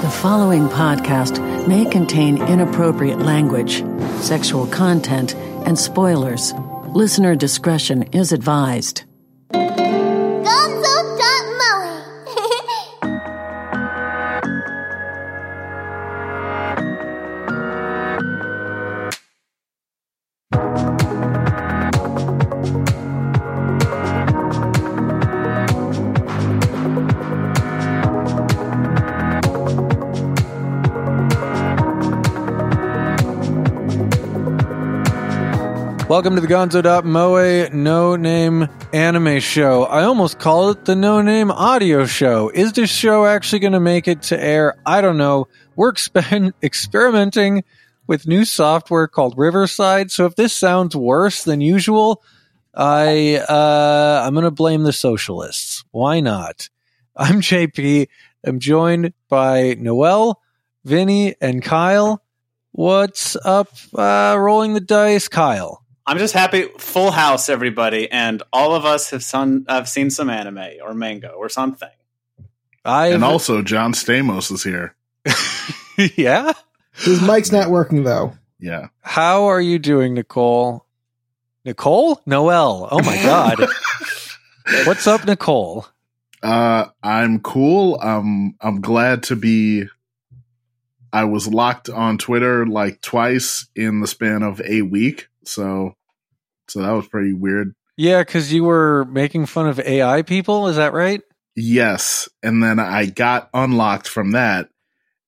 The following podcast may contain inappropriate language, sexual content, and spoilers. Listener discretion is advised. Welcome to the Gonzo.moe No Name Anime Show. I almost called it the No Name Audio Show. Is this show actually going to make it to air? I don't know. We're exper- experimenting with new software called Riverside. So if this sounds worse than usual, I uh, I'm going to blame the socialists. Why not? I'm JP. I'm joined by Noel, Vinny, and Kyle. What's up? Uh, rolling the dice, Kyle. I'm just happy. Full house, everybody, and all of us have some have seen some anime or manga or something. I and also John Stamos is here. yeah, his mic's not working though. Yeah. How are you doing, Nicole? Nicole? Noel. Oh my god. What's up, Nicole? Uh, I'm cool. Um, I'm glad to be. I was locked on Twitter like twice in the span of a week, so so that was pretty weird. Yeah, because you were making fun of AI people. Is that right? Yes. And then I got unlocked from that.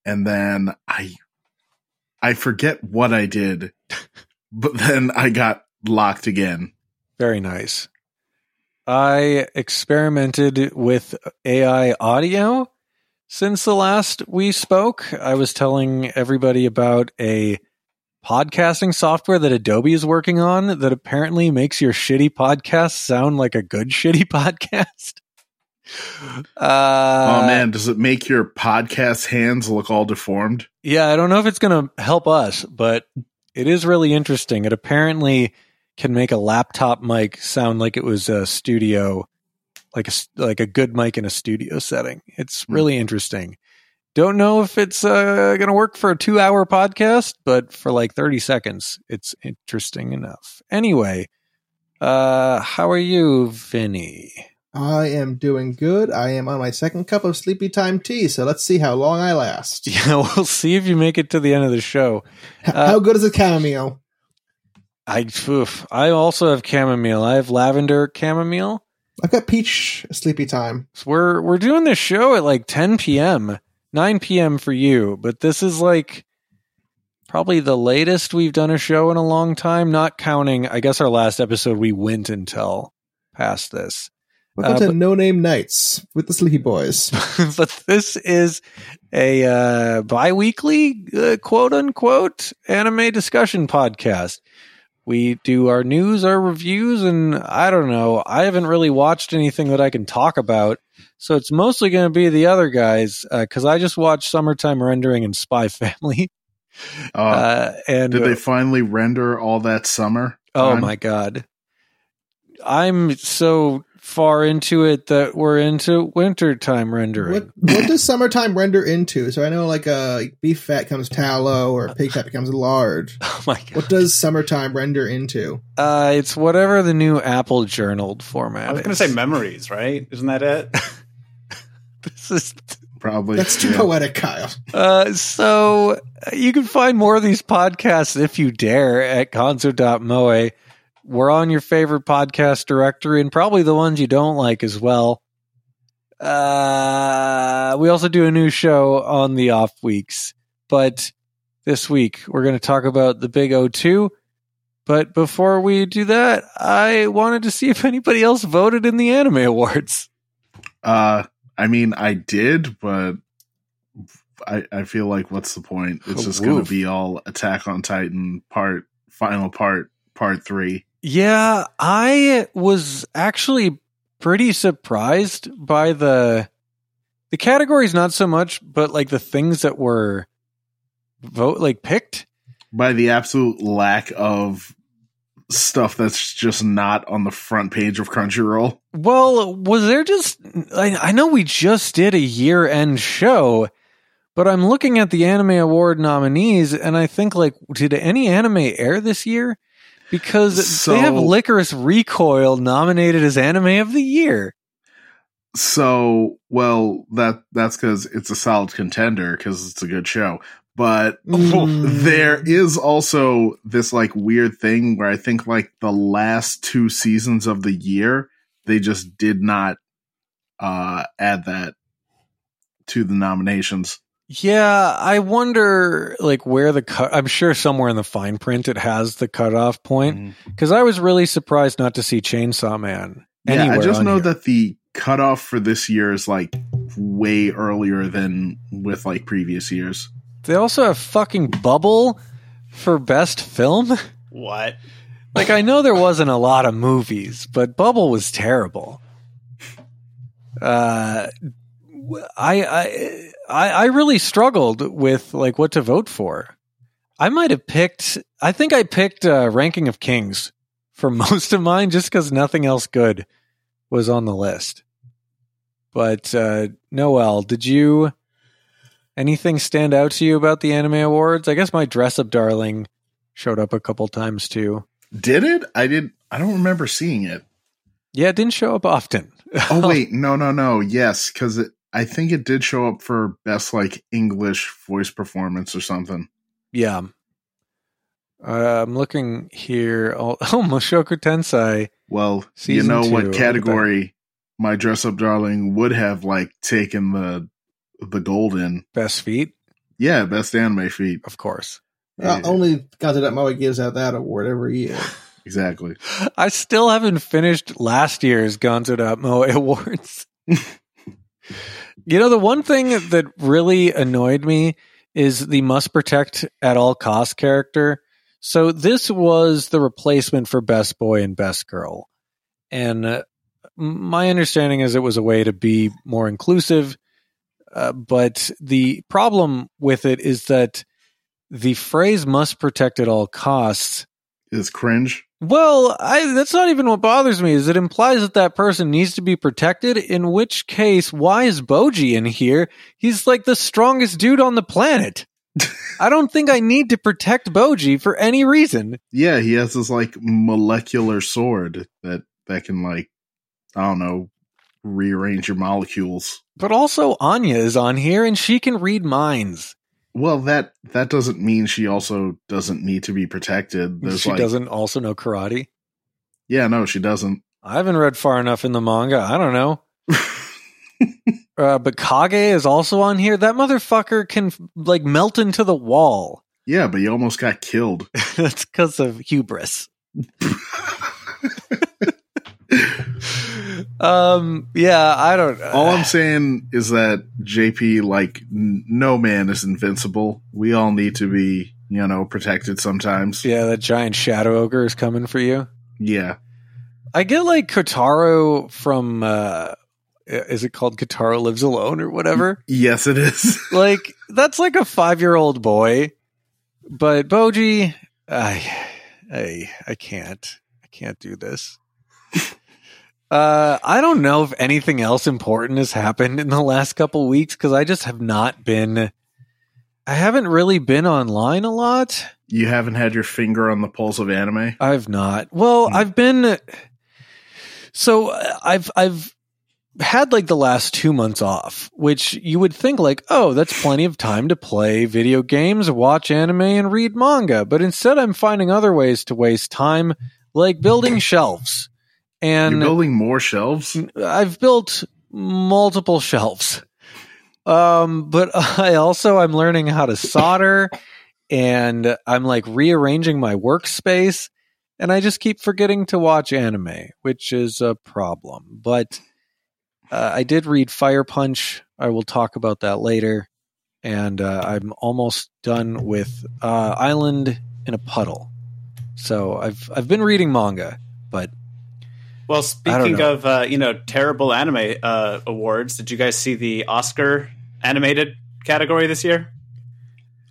And then I, I forget what I did, but then I got locked again. Very nice. I experimented with AI audio since the last we spoke. I was telling everybody about a podcasting software that Adobe is working on that apparently makes your shitty podcast sound like a good shitty podcast. Uh, oh man, does it make your podcast hands look all deformed? Yeah, I don't know if it's going to help us, but it is really interesting. It apparently can make a laptop mic sound like it was a studio, like a like a good mic in a studio setting. It's hmm. really mm. interesting. Don't know if it's uh, going to work for a two hour podcast, but for like 30 seconds, it's interesting enough. Anyway, uh, how are you, Vinny? I am doing good. I am on my second cup of sleepy time tea, so let's see how long I last. Yeah, we'll see if you make it to the end of the show. Uh, how good is a chamomile? I oof, I also have chamomile. I have lavender chamomile. I've got peach sleepy time. So we're we're doing this show at like 10 p.m. 9 p.m. for you, but this is like probably the latest we've done a show in a long time, not counting, I guess, our last episode, we went until past this. Welcome uh, to but, No Name Nights with the Sleepy Boys. but this is a uh, bi weekly, uh, quote unquote, anime discussion podcast. We do our news, our reviews, and I don't know. I haven't really watched anything that I can talk about so it's mostly going to be the other guys because uh, I just watched Summertime Rendering and Spy Family. Uh, uh, and did they finally render all that summer? Oh my god! I'm so far into it that we're into wintertime rendering. What, what does summertime render into? So I know like uh, beef fat becomes tallow or pig fat becomes lard. Oh my god! What does summertime render into? Uh, it's whatever the new Apple journaled format. I was going to say memories, right? Isn't that it? this is probably that's too yeah. poetic, Kyle. Uh, so uh, you can find more of these podcasts if you dare at gonzo.moe. We're on your favorite podcast directory and probably the ones you don't like as well. Uh, we also do a new show on the off weeks, but this week we're going to talk about the Big O2. But before we do that, I wanted to see if anybody else voted in the Anime Awards. Uh, I mean, I did, but I, I feel like what's the point? It's oh, just going to be all Attack on Titan part, final part, part three. Yeah, I was actually pretty surprised by the the categories, not so much, but like the things that were vote like picked by the absolute lack of stuff that's just not on the front page of Crunchyroll. Well, was there just I, I know we just did a year end show, But I'm looking at the Anime Award nominees and I think like did any anime air this year? Because they have So- Lycoris Recoil nominated as Anime of the Year. So, well, that that's because it's a solid contender because it's a good show. But Mm. there is also this like weird thing where I think like the last two seasons of the year they just did not uh add that to the nominations. Yeah, I wonder like where the cut I'm sure somewhere in the fine print it has the cutoff point. Because I was really surprised not to see Chainsaw Man. Yeah, I just know here. that the cutoff for this year is like way earlier than with like previous years. They also have fucking Bubble for best film. What? Like I know there wasn't a lot of movies, but Bubble was terrible. Uh, I I I I really struggled with like what to vote for. I might have picked. I think I picked uh, Ranking of Kings for most of mine, just because nothing else good was on the list. But uh, Noel, did you anything stand out to you about the anime awards? I guess my dress up darling showed up a couple times too. Did it? I did. I don't remember seeing it. Yeah, it didn't show up often. Oh wait, no, no, no. Yes, because I think it did show up for best like English voice performance or something. yeah. Uh, I'm looking here. Oh, oh Mushoku Tensei. Well, you know two, what category my dress up darling would have like taken the the golden. Best feet, Yeah, best anime feat. of course. Uh, only Gonzo That Moe gives out that award every year. Exactly. I still haven't finished last year's Gonzo Moe Awards. you know, the one thing that really annoyed me is the must protect at all cost character. So this was the replacement for Best Boy and Best Girl. And uh, my understanding is it was a way to be more inclusive. Uh, but the problem with it is that the phrase must protect at all costs Is cringe. well, I, that's not even what bothers me. Is it implies that that person needs to be protected? In which case, why is Boji in here? He's like the strongest dude on the planet. I don't think I need to protect Boji for any reason. Yeah, he has this like molecular sword that that can like I don't know rearrange your molecules. But also, Anya is on here, and she can read minds. Well, that that doesn't mean she also doesn't need to be protected. There's she like, doesn't also know karate. Yeah, no, she doesn't. I haven't read far enough in the manga. I don't know. Uh, but Kage is also on here. That motherfucker can like melt into the wall. yeah, but he almost got killed. That's because of hubris. um. Yeah. I don't. All I'm saying is that JP, like, n- no man is invincible. We all need to be, you know, protected sometimes. yeah, that giant shadow ogre is coming for you. Yeah. I get like Kotaro from. uh Is it called Kotaro Lives Alone or whatever? Yes, it is. like that's like a five year old boy, but Boji, I, I, I can't, I can't do this. Uh, I don't know if anything else important has happened in the last couple weeks because I just have not been. I haven't really been online a lot. you haven't had your finger on the pulse of anime. I've not. Well, Hmm. I've been. So I've I've had like the last two months off, which you would think like, oh, that's plenty of time to play video games, watch anime, and read manga. But instead, I'm finding other ways to waste time, like building shelves. And You're building more shelves. I've built multiple shelves. Um, but I also I'm learning how to solder and I'm like rearranging my workspace and I just keep forgetting to watch anime, which is a problem. But uh, I did read Fire Punch. I will talk about that later. And uh, I'm almost done with uh, Island in a Puddle. So I've I've been reading manga, but Well, speaking of uh, you know terrible anime uh, awards, did you guys see the Oscar animated category this year?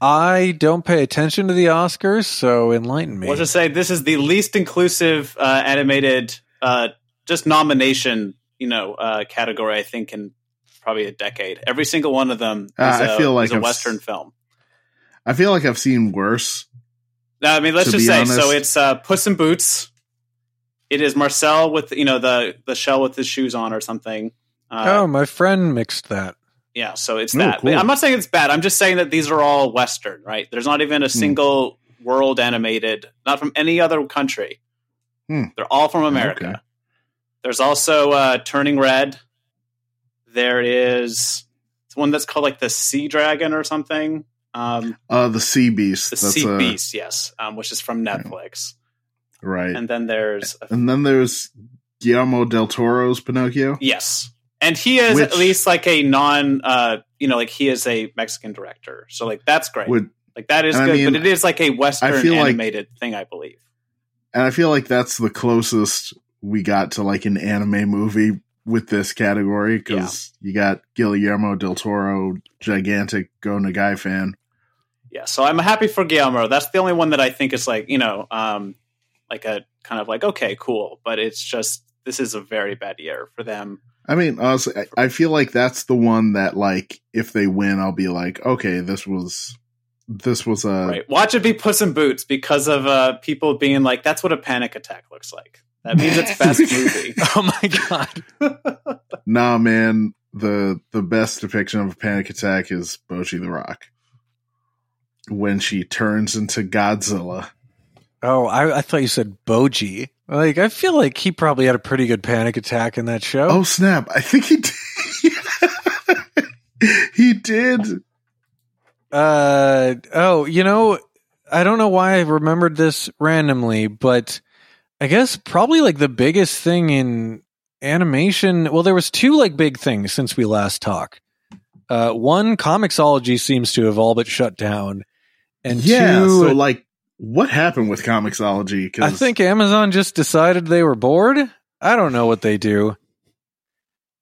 I don't pay attention to the Oscars, so enlighten me. Let's just say this is the least inclusive uh, animated uh, just nomination you know uh, category I think in probably a decade. Every single one of them is, Uh, I a, feel like is a I've Western s- film. I feel like I've seen worse. No, I mean, let's just say, honest- so it's uh, Puss in Boots. It is Marcel with you know the the shell with his shoes on or something. Uh, oh, my friend mixed that. Yeah, so it's Oh, that. cool. I'm not saying it's bad. I'm just saying that these are all Western, right? There's not Hmm. even a single world animated, not from any other country. Hmm. They're all from America. Okay. There's also uh, Turning Red. There is one that's called like the Sea Dragon or something. Um, Uh, the Sea Beast. the That's Sea uh, Beast, yes, um, which is from Netflix. right. And then there's And then there's Guillermo del Toro's Pinocchio. Yes. And he is Which- at least like a non uh you know, like he is a Mexican director. So like that's great. Would like that is and I good, mean, but it is like a Western feel like- animated thing, I believe. and I feel like that's the closest we got to like an anime movie with this category because you got Guillermo del Toro, gigantic Go Nagai fan. Yeah. So I'm happy for Guillermo. That's the only one that I think is like, you know, um like a kind of like, okay, cool. But it's just this is a very bad year for them. I mean, honestly, I, I feel like that's the one that like if they win, I'll be like, okay, this was this was a right. Watch it be Puss in Boots because of uh people being like, that's what a panic attack looks like. That means it's best movie. Oh my god. nah, man. The the best depiction of a panic attack is Bocchi the Rock when she turns into Godzilla. Oh, I, I thought you said Boji. Like, I feel like he probably had a pretty good panic attack in that show. Oh snap! I think he did. he did. Uh oh, you know, I don't know why I remembered this randomly, but I guess probably like the biggest thing in animation. Well, there was two like big things since we last talked. Uh, one, Comixology seems to have all but shut down, and yeah. two, so like, what happened with Comixology? I think Amazon just decided they were bored. I don't know what they do.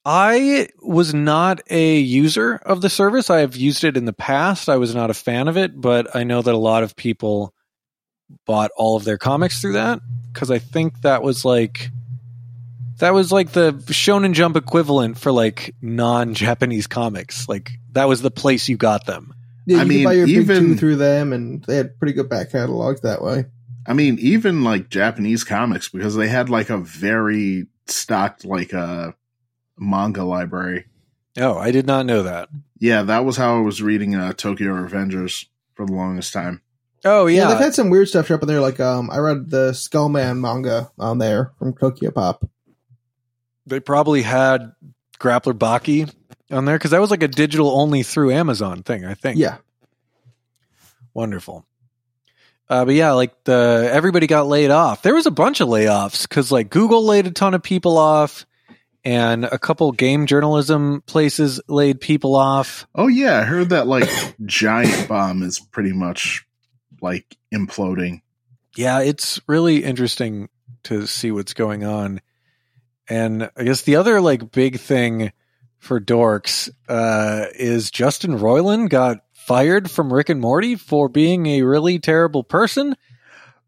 I was not a user of the service. I have used it in the past. I was not a fan of it, but I know that a lot of people bought all of their comics through that because I think that was like that was like the Shonen Jump equivalent for like non-Japanese comics. Like that was the place you got them. Yeah, you I can mean, buy your big even- two through them, and they had pretty good back catalogs that way. I mean, even like Japanese comics because they had like a very stocked like a manga library. Oh, I did not know that. Yeah, that was how I was reading uh, Tokyo Revengers for the longest time. Oh Yeah, yeah, they've had some weird stuff up in there. Like, um, I read the Skullman manga on there from Tokyo Pop. they probably had Grappler Baki on there because that was like a digital only through Amazon thing. I think. Yeah, wonderful. Uh, but yeah, like the everybody got laid off. There was a bunch of layoffs because like Google laid a ton of people off, and a couple game journalism places laid people off. Oh yeah, I heard that like Giant Bomb is pretty much like imploding. Yeah, it's really interesting to see what's going on. And I guess the other like big thing for dorks uh, is Justin Roiland got fired from Rick and Morty for being a really terrible person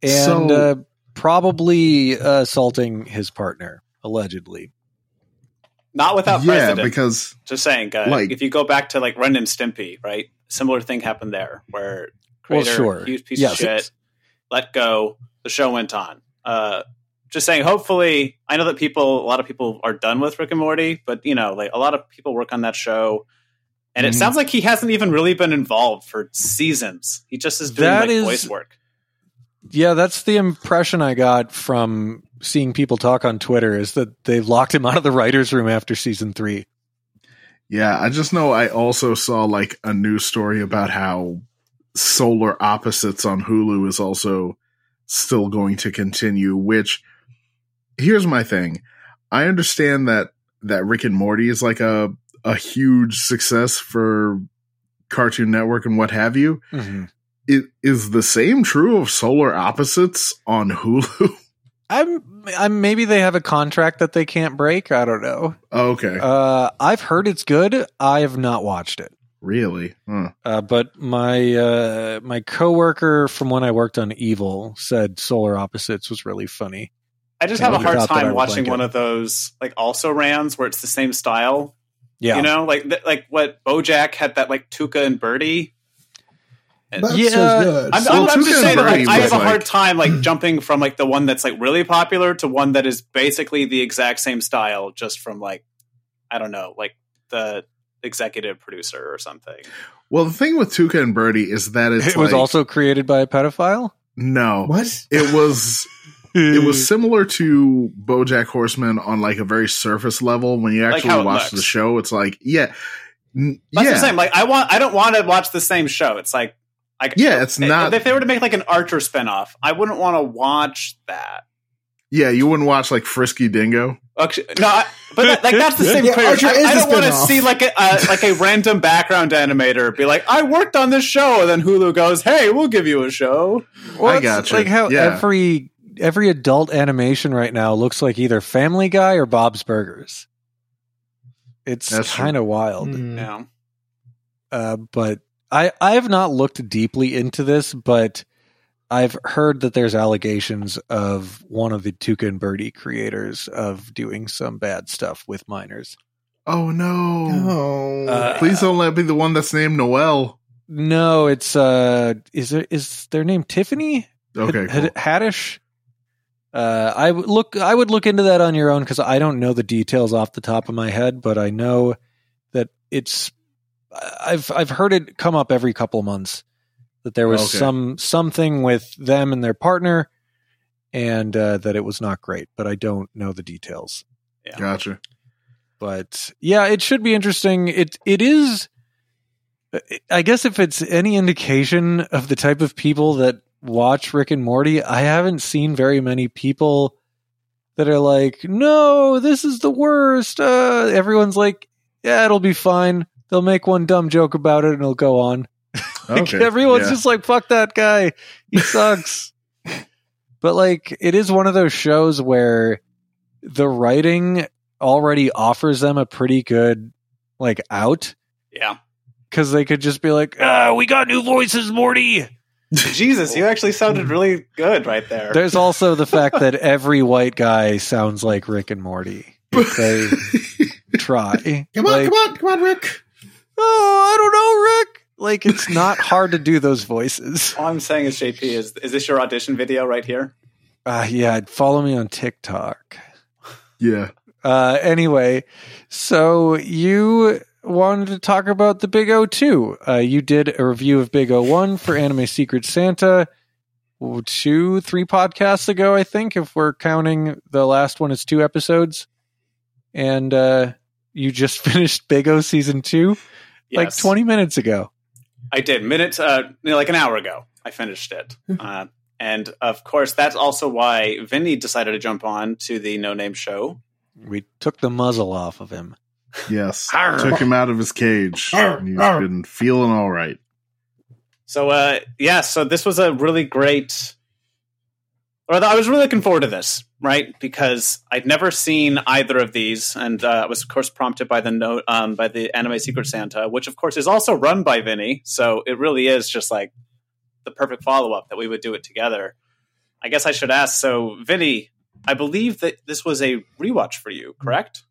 and So- uh, probably assaulting his partner allegedly. Not without yeah, precedent. because Just saying, uh, Like- if you go back to like Ren and Stimpy, right? Similar thing happened there, where Well, creator, sure. huge piece Yes, of shit, let go. The show went on. Uh, just saying. Hopefully, I know that people, a lot of people are done with Rick and Morty, but you know, like a lot of people work on that show, and it Mhm. sounds like he hasn't even really been involved for seasons. He just is doing That like is- voice work. Yeah, that's the impression I got from seeing people talk on Twitter is that they locked him out of the writer's room after season three. yeah, I just know I also saw like a news story about how Solar Opposites on Hulu is also still going to continue, which here's my thing. I understand that that Rick and Morty is like a a huge success for Cartoon Network and what have you. Mm-hmm. It is the same true of Solar Opposites on Hulu. I'm, I'm maybe they have a contract that they can't break. I don't know. okay, Uh, I've heard it's good. I have not watched it. really? Huh. Uh, but my uh, my coworker from when I worked on Evil said Solar Opposites was really funny. I just have a hard thought that I time watching one of those like also rans where it's the same style Yeah. You know, like th- like what BoJack had that like Tuca and Birdie. And- Yeah, so good. I'm, Well, I'm, I'm just saying, that, like, I have a like- hard time like jumping from like the one that's like really popular to one that is basically the exact same style, just from like I don't know, like the executive producer or something. Well, the thing with Tuca and Birdie is that it's it was like- also created by a pedophile. no. what? It was it was similar to BoJack Horseman on like a very surface level. When you actually how it watch looks. the show, it's like yeah, N- That's yeah, the same. Like I want, I don't want to watch the same show. It's like, like yeah. It's not. If they were to make like an Archer spinoff, I wouldn't want to watch that. yeah, you wouldn't watch like Frisky Dingo. Actually, no, I, but that, like that's the same. Yeah. Archer I, is I don't want to see like a uh, like a random background animator be like, "I worked on this show," and then Hulu goes, "Hey, we'll give you a show." Well, I it's gotcha. Like how Yeah. every every adult animation right now looks like either Family Guy or Bob's Burgers. It's kind of wild. Mm. Yeah, Uh, but I I have not looked deeply into this, but I've heard that there's allegations of one of the Tuca and Birdie creators of doing some bad stuff with minors. Oh no! Oh. Uh, Please don't let me be the one that's named Noel. No, it's uh, is there is their name Tiffany? Okay, Had- cool. Haddish. Uh, I would look. I would look into that on your own because I don't know the details off the top of my head, but I know that it's. I've I've heard it come up every couple of months that there was Okay. some something with them and their partner, and uh, that it was not great. But I don't know the details. gotcha. But yeah, it should be interesting. It it is. I guess if it's any indication of the type of people that watch Rick and Morty, I haven't seen very many people that are like, "No, this is the worst." Uh, everyone's like, "Yeah, it'll be fine." They'll make one dumb joke about it and it'll go on. Like, Okay, everyone's yeah. just like, "Fuck that guy, he sucks." but like, it is one of those shows where the writing already offers them a pretty good like out yeah. because they could just be like, "Ah, we got new voices, Morty." Jesus, you actually sounded really good right there. There's also the fact that every white guy sounds like Rick and Morty. If they try. come on, Like, come on, come on, Rick. Oh, I don't know, Rick. Like it's not hard to do those voices. All I'm saying is, JP, is is this your audition video right here? Uh, yeah, follow me on TikTok. yeah. Uh, anyway, so you wanted to talk about the Big O 2. Uh, you did a review of Big O 1 for Anime Secret Santa two, three podcasts ago, I think, if we're counting the last one as two episodes. And uh, you just finished Big O season two like 20 minutes ago. I did minutes, uh, like an hour ago. I finished it, uh, and of course, that's also why Vinny decided to jump on to the No Name Show. We took the muzzle off of him. Yes. Arr. Took him out of his cage. Arr, and he's arr. been feeling all right. So, uh, yeah, so this was a really great. Or I was really looking forward to this, right? Because I'd never seen either of these, and uh, I was of course prompted by the note um, by the Anime Secret Santa, which of course is also run by Vinny. So it really is just like the perfect follow up that we would do it together. I guess I should ask. So, Vinny, I believe that this was a rewatch for you, correct?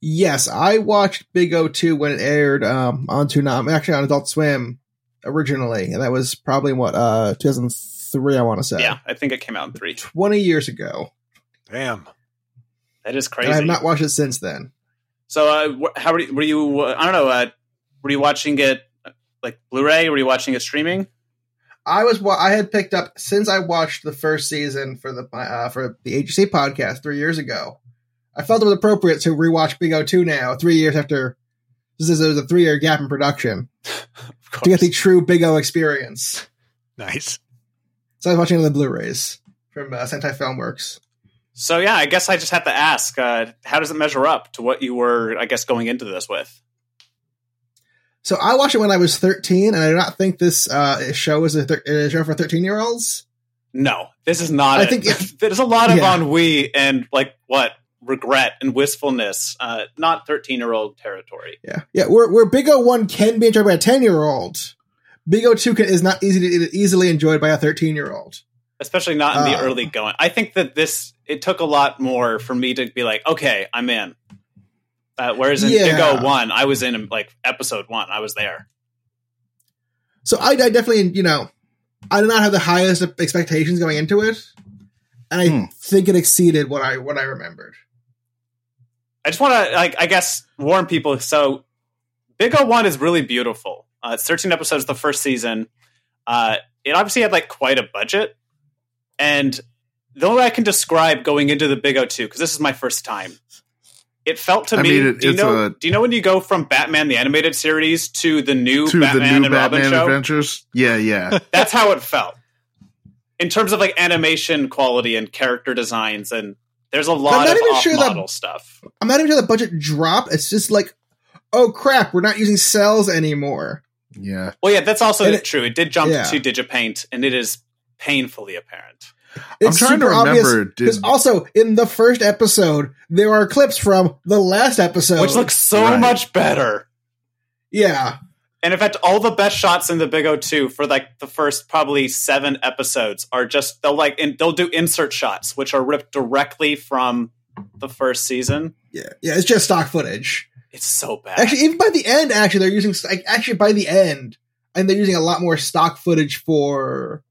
Yes, I watched Big O 2 when it aired um, on Toonami, actually on Adult Swim originally, and that was probably what uh 2003, I want to say. Yeah, I think it came out in three. 20 years ago. Damn. That is And crazy. I have not watched it since then. So, uh, wh- how were you? Were you uh, I don't know. Uh, were you watching it uh, like Blu-ray? Were you watching it streaming? I was wa- I had picked up since I watched the first season for the uh, for the HC podcast three years ago. I felt it was appropriate to rewatch Big O two now, three years after. This is there a three year gap in production Of course. to get the true Big O experience. Nice. So I was watching it the Blu-rays from uh, Sentai Filmworks. so yeah, I guess I just have to ask: uh, How does it measure up to what you were, I guess, going into this with? So I watched it when I was thirteen, and I do not think this uh, show is a, thir- a show for thirteen year olds. No, this is not. I it. think if- there's a lot of Yeah. ennui and like what regret and wistfulness. Uh, not 13 year old territory. Yeah, yeah. Where where Big O one can be enjoyed by a ten year old, Big O two can, is not easy to, easily enjoyed by a thirteen year old. especially not in the Uh. early going. I think that this it took a lot more for me to be like, okay, I'm in. Uh, whereas in Yeah. Big O One, I was in like episode one. I was there. So I, I definitely, you know, I did not have the highest expectations going into it, and I Hmm. think it exceeded what I what I remembered. I just want to, like, I guess, warn people. So, Big O One is really beautiful. Uh, it's 13 episodes the first season. Uh, it obviously had like quite a budget, and the only way I can describe going into the Big O Two because this is my first time. It felt to I me. mean, it- do you know? a- do you know when you go from Batman the animated series to the new to Batman the new and Robin Batman show? Adventures. Yeah, yeah. That's how it felt in terms of like animation quality and character designs, and there's a lot not of even off sure that- model stuff. I'm not even sure the budget drop. It's just like, oh crap, we're not using cells anymore. yeah. Well, yeah, that's also it- true. It did jump yeah. to Digipaint, and it is painfully apparent. It's trying to super obvious remember, because did- also in the first episode there are clips from the last episode, which looks so Right. much better. yeah, And in fact, all the best shots in the Big O two for like the first probably seven episodes are just they'll like in, they'll do insert shots which are ripped directly from the first season. yeah, yeah. It's just stock footage. It's so bad. Actually, even by the end, actually they're using like actually by the end, and they're using a lot more stock footage for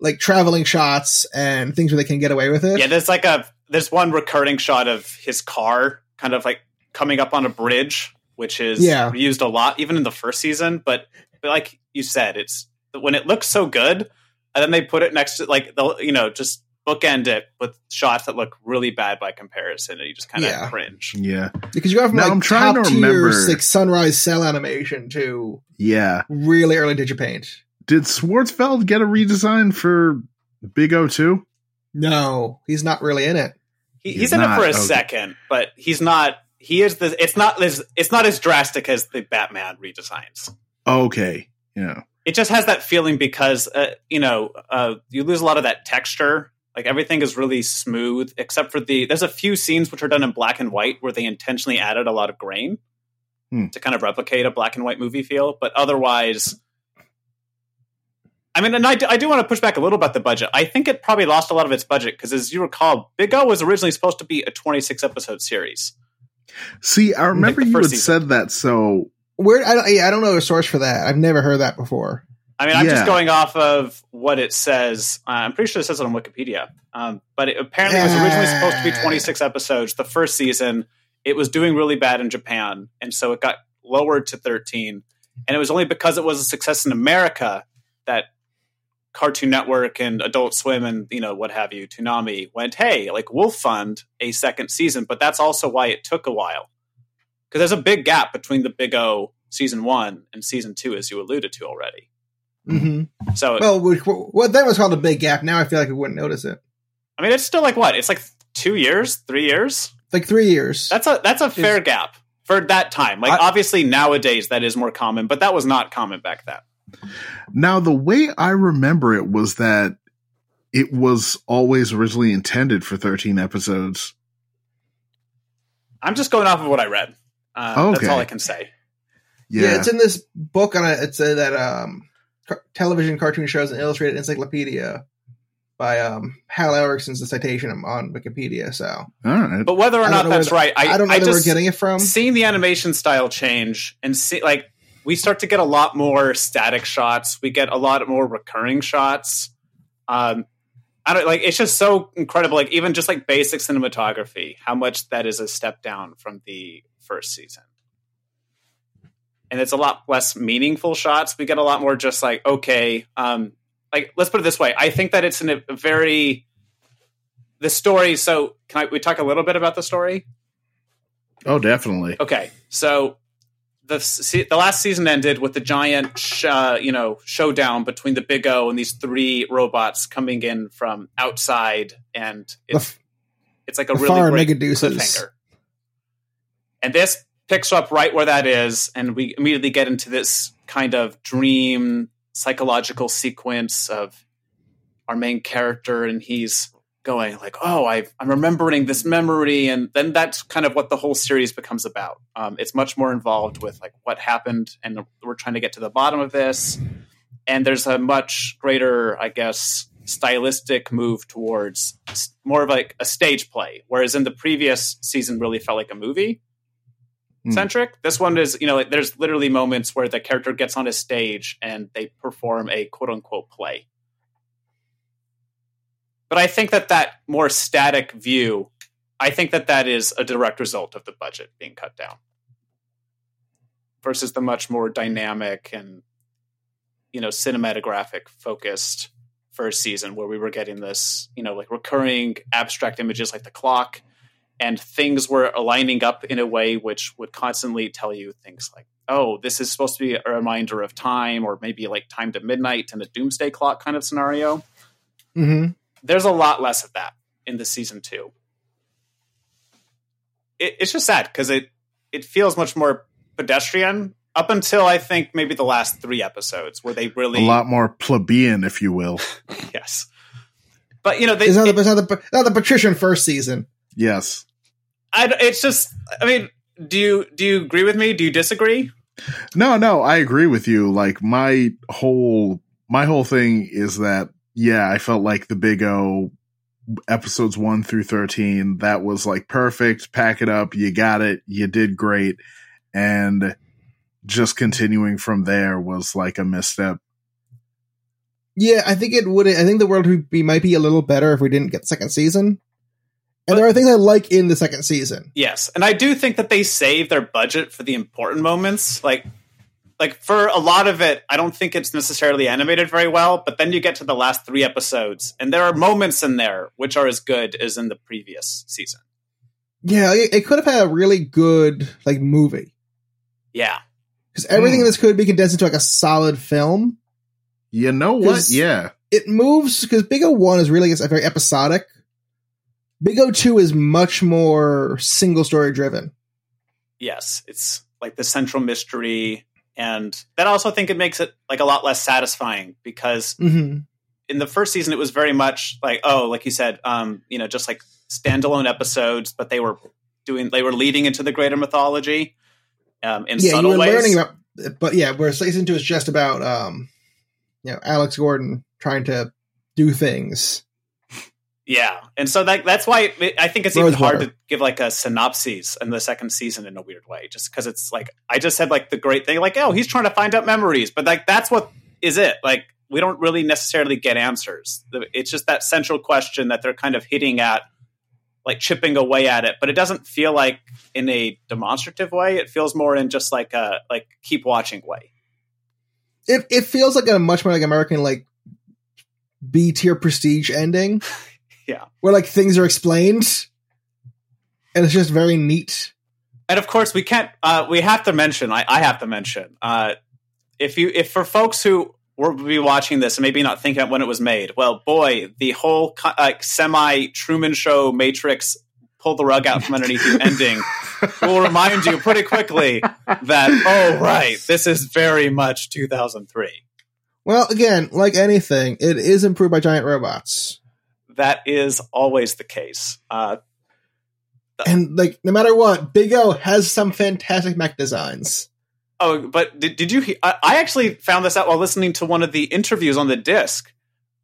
like traveling shots and things where they can get away with it. yeah, there's like a there's one recurring shot of his car kind of like coming up on a bridge, which is Yeah. used a lot even in the first season. But, but like you said, it's when it looks so good, and then they put it next to like they'll you know just bookend it with shots that look really bad by comparison, and you just kind of Yeah. cringe. Yeah. because you go from Now, like I'm trying top to tier remember- like sunrise cell animation to Yeah. really early Digipaint. Did Schwarzwald get a redesign for Big O two? No, he's not really in it. He, He's he's, in not, it for a okay. second, but he's not. He is the. It's not as. It's not as drastic as the Batman redesigns. Okay. Yeah. It just has that feeling because uh, you know uh, you lose a lot of that texture. Like everything is really smooth, except for the. There's a few scenes which are done in black and white where they intentionally added a lot of grain Hmm. to kind of replicate a black and white movie feel. But otherwise, I mean, and I do, I do want to push back a little about the budget. I think it probably lost a lot of its budget because, as you recall, Big O was originally supposed to be a 26 episode series. See, I remember the you had season. said that. So Where I don't, yeah, I don't know a source for that. I've never heard that before. I mean, I'm Yeah. just going off of what it says. Uh, I'm pretty sure it says it on Wikipedia. Um, but it apparently was originally supposed to be 26 episodes. The first season, it was doing really bad in Japan, and so it got lowered to 13. And it was only because it was a success in America that Cartoon Network and Adult Swim and you know what have you, Toonami went, hey, like we'll fund a second season. But that's also why it took a while because there's a big gap between the Big O season one and season two, as you alluded to already. Mm-hmm. So Well, which, what then was called a big gap. Now I feel like we wouldn't notice it. I mean, it's still like what? It's like two years, three years. Like three years. That's a that's a fair gap for that time. Like I- obviously nowadays that is more common, but that was not common back then. Now the way I remember it was that it was always originally intended for 13 episodes. I'm just going off of what I read. Uh, That's all I can say. yeah. Yeah. it's in this book on a. It's a, that um, car- television cartoon shows and illustrated encyclopedia by um Hal Erickson's the citation on Wikipedia. So All right. But whether or don't not where that's the- right, I, I, don't know I where just we're getting it from. seeing the animation style change and see like we start to get a lot more static shots. We get a lot more recurring shots. Um, I don't like it's just so incredible. Like even just like basic cinematography, how much that is a step down from the first season. And it's a lot less meaningful shots. We get a lot more just like okay, um, like let's put it this way. I think that it's in a, very the story. So can I we talk a little bit about the story? oh, definitely. Okay, so the se- the last season ended with the giant, sh- uh, you know, showdown between the Big O and these three robots coming in from outside, and it's it's like a really great cliffhanger. And this picks up right where that is, and we immediately get into this kind of dream psychological sequence of our main character, and he's going like, "Oh, i I'm remembering this memory," and then that's kind of what the whole series becomes about. Um, it's much more involved with like what happened, and we're trying to get to the bottom of this. And there's a much greater, I guess, stylistic move towards more of like a stage play, whereas in the previous season really felt like a movie. Hmm. centric. This one is, you know, like, there's literally moments where the character gets on a stage and they perform a quote unquote play. But I think that that more static view, I think that that is a direct result of the budget being cut down versus the much more dynamic and you know cinematographic focused first season where we were getting this you know like recurring abstract images like the clock and things were aligning up in a way which would constantly tell you things like oh this is supposed to be a reminder of time or maybe like time to midnight and a doomsday clock kind of scenario Mm-hmm. There's a lot less of that in the season two it, it's just sad because it it feels much more pedestrian up until i think maybe the last three episodes where they really A lot more plebeian, if you will. yes but you know they, It's not, it- the, it's not the not the patrician first season. Yes. I, it's just i mean do you do you agree with me do you disagree No, no, I agree with you. Like my whole my whole thing is that yeah, I felt like the Big O episodes 1 through 13 that was like perfect, pack it up, you got it, you did great and just continuing from there was like a misstep. Yeah, I think it would. I think the world would be might be a little better if we didn't get second season. And there are things I like in the second season. Yes, and I do think that they save their budget for the important moments. Like, like for a lot of it, I don't think it's necessarily animated very well. But then you get to the last three episodes, and there are moments in there which are as good as in the previous season. Yeah, it, it could have had a really good like movie Yeah, because everything Mm. in this could be condensed into like a solid film. You know what? Yeah. It moves because Big O One is really it's very episodic. Big O Two is much more single story driven. yes, it's like the central mystery, and that also I think it makes it like a lot less satisfying because Mm-hmm. in the first season it was very much like oh like you said um you know just like standalone episodes but they were doing they were leading into the greater mythology um in Yeah, you subtle were ways learning about, but yeah, where season two is just about um, you know, Alex Gordon trying to do things. Yeah. And so that that's why it, i think it's even Rosewater. hard to give like a synopsis in the second season in a weird way just because it's like i just said like the great thing like oh he's trying to find out memories but like that's what is it. Like we don't really necessarily get answers. It's just that central question that they're kind of hitting at like chipping away at it but it doesn't feel like in a demonstrative way. It feels more in just like a like keep watching way. It it feels like a much more like American like B tier prestige ending. Yeah. where like things are explained, and it's just very neat. and of course we can't uh we have to mention i, I have to mention uh if you if for folks who were be watching this and maybe not thinking about when it was made well boy the whole like semi truman show matrix pull the rug out from underneath you ending will remind you pretty quickly that oh right this is very much 2003 Well, again, like anything, it is improved by giant robots, that is always the case uh and like no matter what, Big O has some fantastic mech designs. Oh, but did, did you? he- I, I actually found this out while listening to one of the interviews on the disc.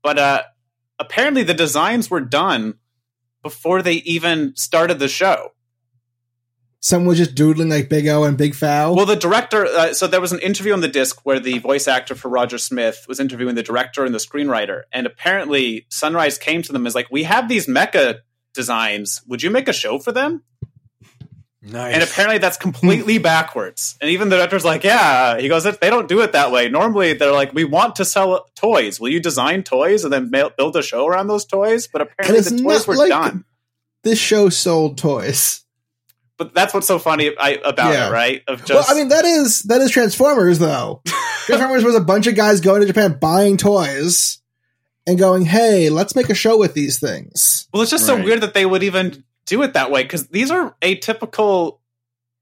But uh, apparently, the designs were done before they even started the show. Some was just doodling like Big O and Big Fau. Well, the director. Uh, so there was an interview on the disc where the voice actor for Roger Smith was interviewing the director and the screenwriter, and apparently Sunrise came to them as like, "We have these mecha designs. Would you make a show for them?" Nice. And apparently that's completely backwards. And even the director's like, yeah, he goes, they don't do it that way. Normally they're like, we want to sell toys. Will you design toys and then ma- build a show around those toys? But apparently the toys were like- done. this show sold toys. But that's what's so funny I, about Yeah. it, right? Of just, well, I mean that is that is Transformers though. Transformers was a bunch of guys going to Japan buying toys and going, "Hey, let's make a show with these things." well, it's just so weird that they would even do it that way because these are atypical,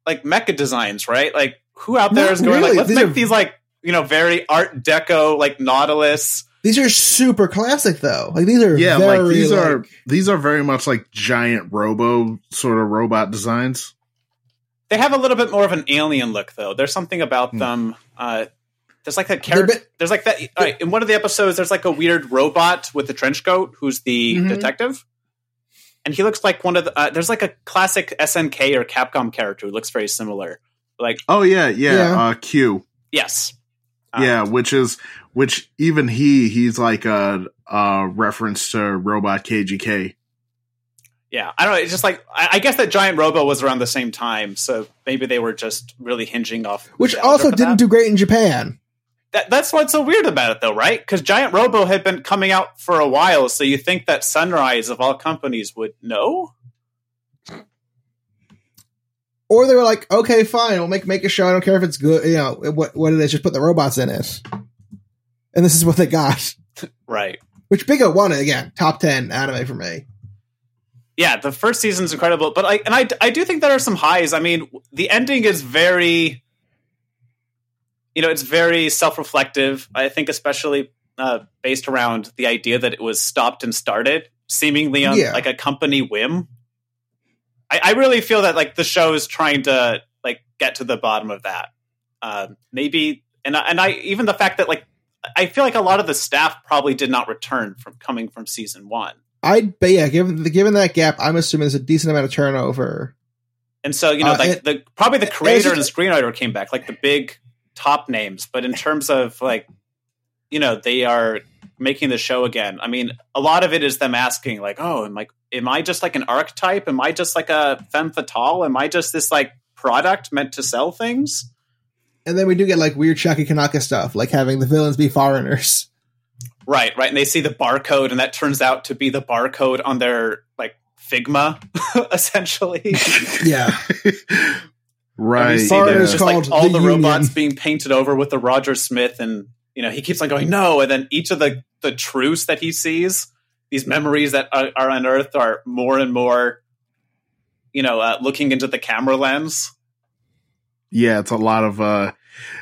like mecha designs, right? Like who out there Not is going really. like, let's These make are- these like you know very Art Deco like Nautilus. These are super classic though. Like these are Yeah, very, like these are these are very much like giant robo sort of robot designs. They have a little bit more of an alien look, though. There's something about Hmm. them. Uh, there's like a they're character. bit- There's like that. All right, in one of the episodes, there's like a weird robot with the trench coat who's the Mhm. detective, and he looks like one of the. Uh, there's like a classic SNK or Capcom character who looks very similar. like Oh yeah, yeah. Yeah. Uh, Q. yes, Uh, yeah, which is which even he he's like a, a reference to Robot KGK. yeah. I don't know. It's just like I, I guess that Giant Robo was around the same time, so maybe they were just really hinging off. Which also didn't that. do great in Japan. That, that's what's so weird about it, though, right? Because Giant Robo had been coming out for a while, so you think that Sunrise of all companies would know? Or they were like, okay, fine, we'll make make a show. I don't care if it's good. You know what what it is. Just put the robots in it. And this is what they got. Right. Which Big O won it again. Top ten anime for me. Yeah, the first season's incredible, but I and I I do think there are some highs. I mean, the ending is very, you know, it's very self-reflective. I think, especially uh, based around the idea that it was stopped and started, seemingly on Yeah. like a company whim. I, I really feel that like the show is trying to like get to the bottom of that. Um, maybe, and and I even the fact that like I feel like a lot of the staff probably did not return from coming from season one. I'd but yeah, given given that gap, I'm assuming there's a decent amount of turnover. And so, you know, Uh, like it- the probably the creator and the screenwriter came back, like the big top names. But in terms of like, you know, they are making the show again. I mean, a lot of it is them asking, like, oh, am I am I just like an archetype? Am I just like a femme fatale? Am I just this like product meant to sell things? And then we do get like weird Chiaki Konaka stuff, like having the villains be foreigners. Right, right. And they see the barcode, and that turns out to be the barcode on their like Figma, essentially. Yeah. right. And you see Foreigners there's yeah. just like called all the the, robots being painted over with the Roger Smith, and you know he keeps on going no, and then each of the the truths that he sees, these memories that are, are unearthed, are more and more, you know, uh, looking into the camera lens. yeah, it's a lot of uh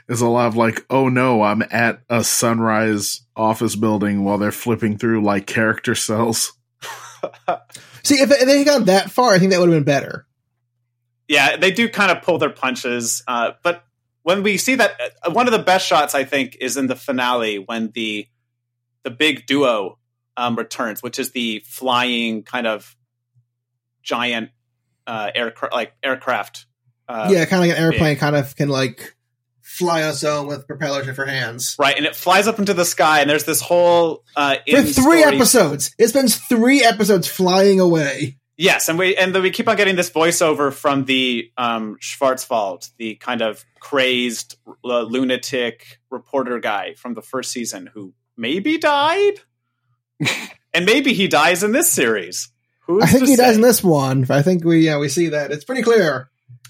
it's a lot of like, oh no, I'm at a sunrise office building while they're flipping through like character cells. See, if, if they had gone that far, I think that would have been better. Yeah, they do kind of pull their punches, uh, but when we see that, uh, one of the best shots I think is in the finale when the the big duo um, returns, which is the flying kind of giant uh, aircraft, like aircraft. Uh, yeah, kind of like an airplane, kind of can like fly us on own with propellers in her hands. right, and it flies up into the sky, and there's this whole uh, For three story- episodes, it spends three episodes flying away. Yes, and we and then we keep on getting this voiceover from the um, Schwarzwald, the kind of crazed uh, lunatic reporter guy from the first season, who maybe died, and maybe he dies in this series. Who's I think to he dies in this one. I think we yeah we see that it's pretty clear.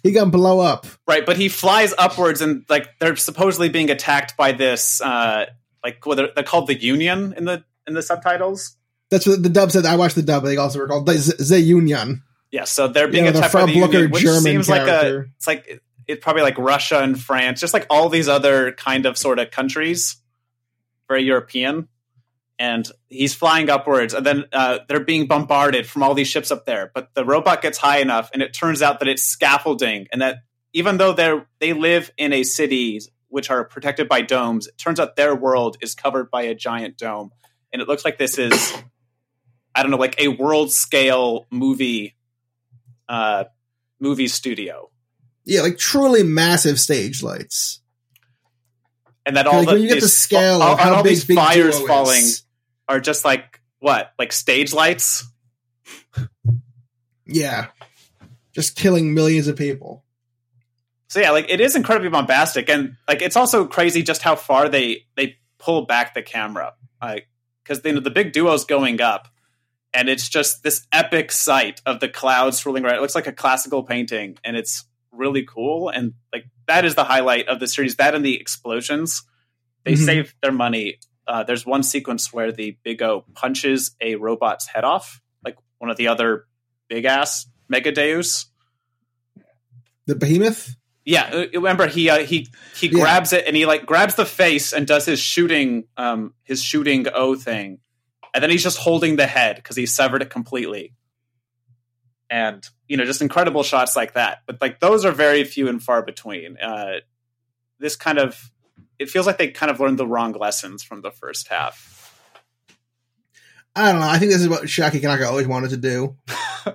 He gonna blow up. right? But he flies upwards, and like they're supposedly being attacked by this, uh, like what they're, they're called the Union in the in the subtitles. That's what the dub said. I watched the dub. They also were called the Z- the Union. Yeah, so they're being Yeah, the attacked by the Union, which German seems like a it's like it, it probably like Russia and France, just like all these other kind of sort of countries, very European. And he's flying upwards, and then uh, they're being bombarded from all these ships up there. But the robot gets high enough, and it turns out that it's scaffolding, and that even though they're they live in a city which are protected by domes, it turns out their world is covered by a giant dome, and it looks like this is I don't know, like a world scale movie uh movie studio. Yeah, like truly massive stage lights. And that all Like the when you get the scale all, of how all big these Big fires falling is. Are just like what? Like stage lights? Yeah, just killing millions of people. So yeah, like it is incredibly bombastic and like it's also crazy just how far they they pull back the camera. Like cuz you know the big duo's going up and it's just this epic sight of the clouds swirling right. It looks like a classical painting and it's really cool and like that is the highlight of the series that and the explosions. They Mhm. save their money. Uh, there's one sequence where the Big O punches a robot's head off, like one of the other big ass Mega Deus. The behemoth. Yeah, uh, remember he uh, he he Yeah. grabs it and he like grabs the face and does his shooting um his shooting O thing, and then he's just holding the head because he severed it completely. And you know, just incredible shots like that. But like those are very few and far between. Uh, this kind of it feels like they kind of learned the wrong lessons from the first half. I don't know. I think this is what Chiaki Konaka always wanted to do.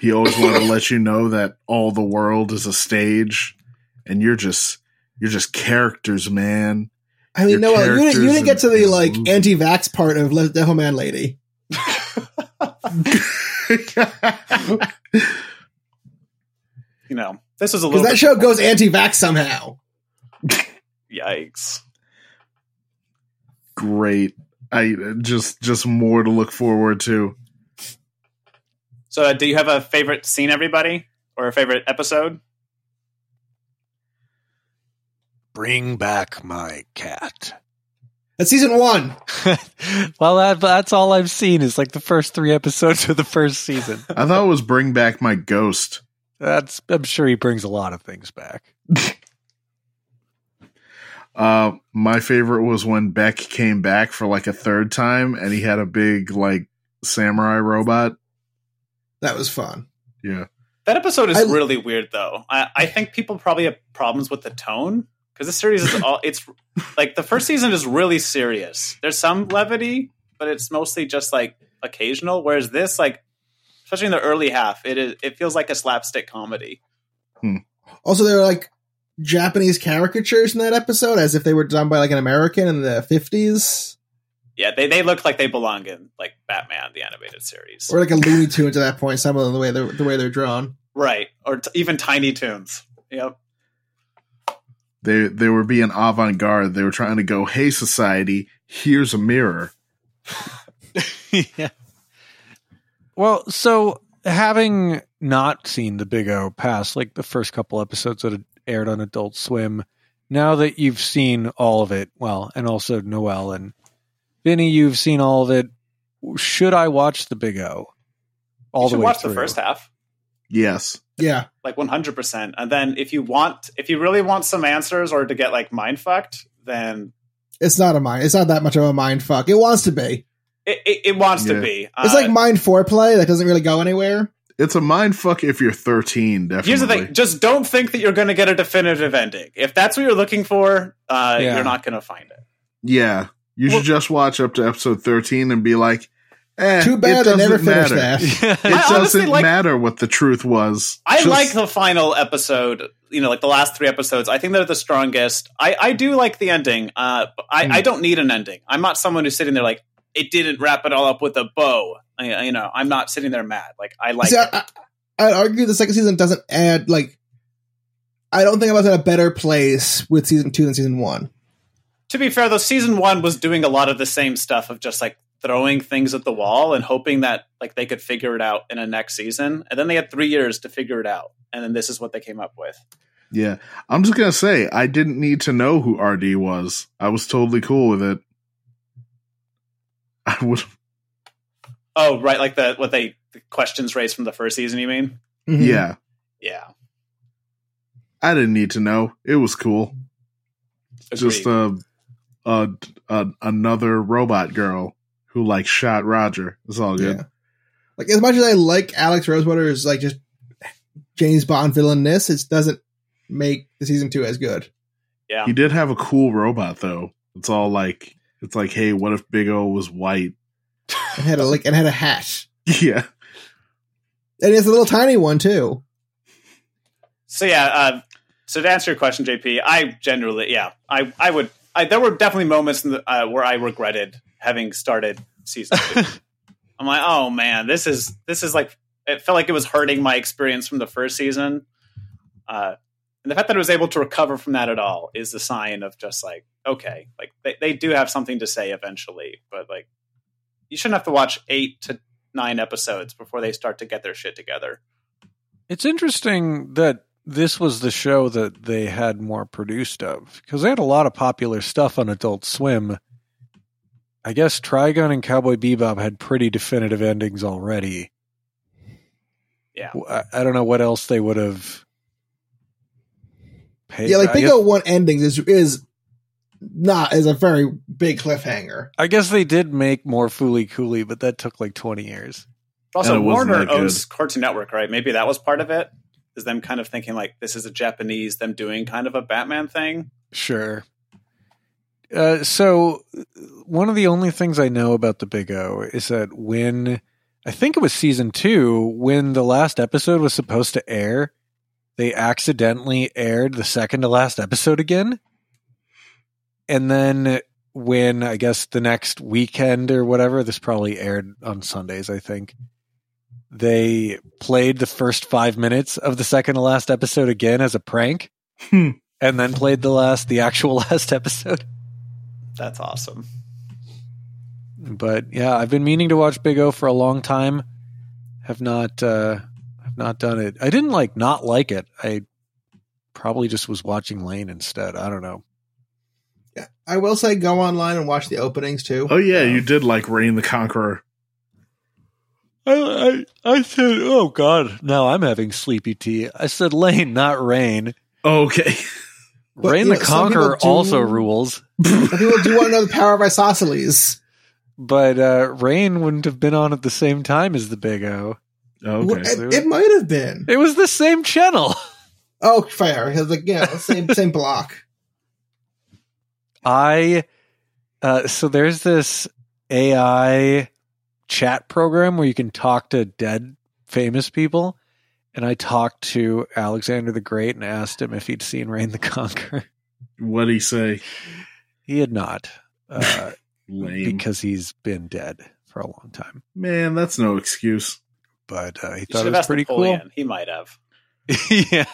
He always wanted to let you know that all the world is a stage, and you're just you're just characters, man. I mean, Your no, you didn't, you didn't get to the like anti-vax part of Le- Devil Man Lady. You know, this was a Because little that bit, show goes anti-vax somehow. Yikes. Great. I just just more to look forward to. So, uh, do you have a favorite scene, everybody, or a favorite episode? Bring back my cat. That's season one. well, that, that's all I've seen is like the first three episodes of the first season. I thought it was bring back my ghost. That's I'm sure he brings a lot of things back. Uh, my favorite was when Beck came back for like a third time, and he had a big like samurai robot. That was fun. Yeah, That episode is I- really weird, though. I, I think people probably have problems with the tone because this series is all. It's like the first season is really serious. There's some levity, but it's mostly just like occasional. Whereas this, like, especially in the early half, it is it feels like a slapstick comedy. Also, there were like Japanese caricatures in that episode, as if they were done by like an American in the fifties, Yeah, they they look like they belong in like Batman the animated series, or like a Looney Tunes at that point. Some of them, the way they're the way they're drawn. right? Or t- even Tiny Toons. Yep. they they were being avant garde. They were trying to go, "Hey, society, here's a mirror." yeah. Well, so having not seen the Big O past like the first couple episodes of had aired on Adult Swim, now that you've seen all of it, well, and also Noel and Vinny, you've seen all of it. Should I watch the Big O? All you the way watch through. the first half. Yes, Yeah, like 100% and then if you want if you really want some answers or to get like mind fucked then it's not a mind. It's not that much of a mind fuck. It wants to be. it, it, it wants Yeah. to be It's Uh, like mind foreplay that doesn't really go anywhere. It's a mind fuck if you're 13. Definitely. here's the thing just don't think that you're going to get a definitive ending if that's what you're looking for uh, Yeah. you're not going to find it Yeah, you should just watch up to episode 13 and be like, eh, Too bad it never doesn't finished matter. that. It I doesn't like- matter what the truth was. i Just- like the final episode you know like the last three episodes i think they're the strongest i, I do like the ending uh, but I, Hmm. I don't need an ending i'm not someone who's sitting there like it didn't wrap it all up with a bow I, you know i'm not sitting there mad like i like See. I, I, I'd argue the second season doesn't add like. I don't think I was in a better place with season two than season one. to be fair though season one was doing a lot of the same stuff of just like throwing things at the wall and hoping that like they could figure it out in a next season and then they had three years to figure it out and then this is what they came up with Yeah, I'm just gonna say I didn't need to know who RD was. I was totally cool with it. I would, oh right like the what they the questions raised from the first season you mean Mhm. yeah, yeah I didn't need to know. It was cool. Just Agreed. a, a, a another robot girl who like shot Roger. It's all good. Yeah. Like as much as I like Alex Rosewater as like just James Bond villainness, it doesn't make the season two as good. yeah He did have a cool robot though. It's all like it's like, hey, what if Big O was white? And had a like and had a hat. Yeah, And it's a little tiny one too. so yeah uh, so to answer your question jp i generally yeah i i would I, there were definitely moments in the, uh, where i regretted having started season two I'm like, oh man, this is this is like it felt like it was hurting my experience from the first season. Uh, and the fact that I was able to recover from that at all is the sign of just like, okay, like they, they do have something to say eventually, but like you shouldn't have to watch eight to nine episodes before they start to get their shit together. It's interesting that this was the show that they had more produced of because they had a lot of popular stuff on Adult Swim. I guess Trigun and Cowboy Bebop had pretty definitive endings already. Yeah. I, I don't know what else they would have. Paid. Yeah, like I Big guess, O One endings is is not is a very big cliffhanger. I guess they did make more Fooly Cooley, but that took like twenty years. Also, And it wasn't Warner owns Cartoon Network, right? Maybe that was part of it. Is them kind of thinking like this is a Japanese, them doing kind of a Batman thing. Sure. Uh, so one of the only things I know about the Big O is that when I think it was season two when the last episode was supposed to air. They accidentally aired the second to last episode again. And then when I guess the next weekend or whatever, this probably aired on Sundays, I think. They played the first five minutes of the second to last episode again as a prank, Hmm. and then played the last, the actual last episode. That's awesome. But yeah, I've been meaning to watch Big O for a long time. Have not, uh, have not done it. I didn't like not like it. I probably just was watching Lain instead. I don't know. Yeah, I will say go online and watch the openings too. Oh yeah, you did like Reign the Conqueror. I, I I said, oh god, now I'm having sleepy tea. I said Lain, not Reign. Okay. But, Reign the know, Conqueror do- also rules, people do want to know the power of isosceles. but uh, Reign wouldn't have been on at the same time as the Big O. Well, Okay. it, it might have been. It was the same channel. Oh, fair. Because like, yeah, same same block. I uh, so there's this AI chat program where you can talk to dead famous people, and I talked to Alexander the Great and asked him if he'd seen Reign the Conqueror. What'd he say? He had not, uh, Lame. because he's been dead for a long time. Man, that's no excuse. But uh, he You thought it was pretty Napoleon. He might have. yeah.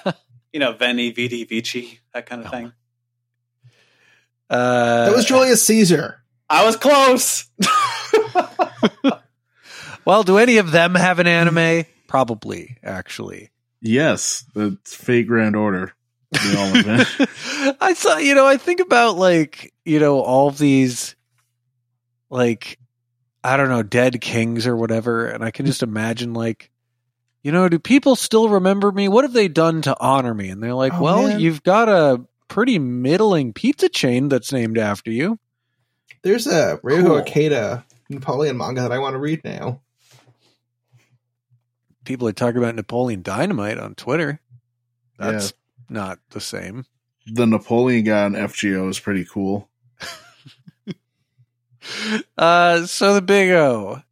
You know, Veni, Vidi, Vici, that kind of No. thing. Uh, That was Julius Caesar. I was close. well, do any of them have an anime? Probably, actually. Yes, the Fate Grand Order. They all invent. I saw, you know, I think about like, you know, all of these, like, I don't know, dead kings or whatever, and I can just imagine, like, you know, do people still remember me? What have they done to honor me? And they're like, Oh, well, man. you've got a pretty middling pizza chain that's named after you. There's a Riyoko Cool. Ikeda Napoleon manga that I want to read now. People are talking about Napoleon Dynamite on Twitter. That's not the same. the Napoleon guy on FGO is pretty cool. Uh, so the Big O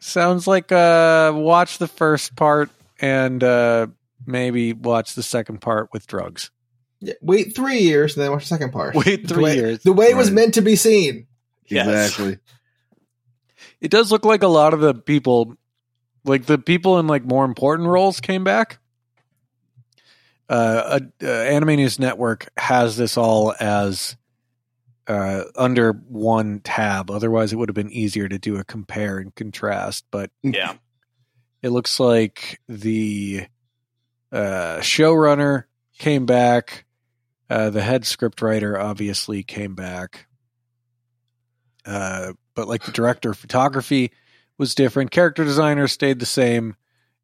sounds like uh, watch the first part and uh, maybe watch the second part with drugs. Yeah, wait three years and then watch the second part. Wait The three way- years. The way it was meant to be seen. Yes. Exactly. It does look like a lot of the people, like the people in like more important roles, came back. Uh, uh, uh, Anime News Network has this all as uh, under one tab. Otherwise, it would have been easier to do a compare and contrast. But Yeah. it looks like the uh, showrunner came back. Uh, the head scriptwriter obviously came back. Uh, but like the director of photography was different. Character designer stayed the same.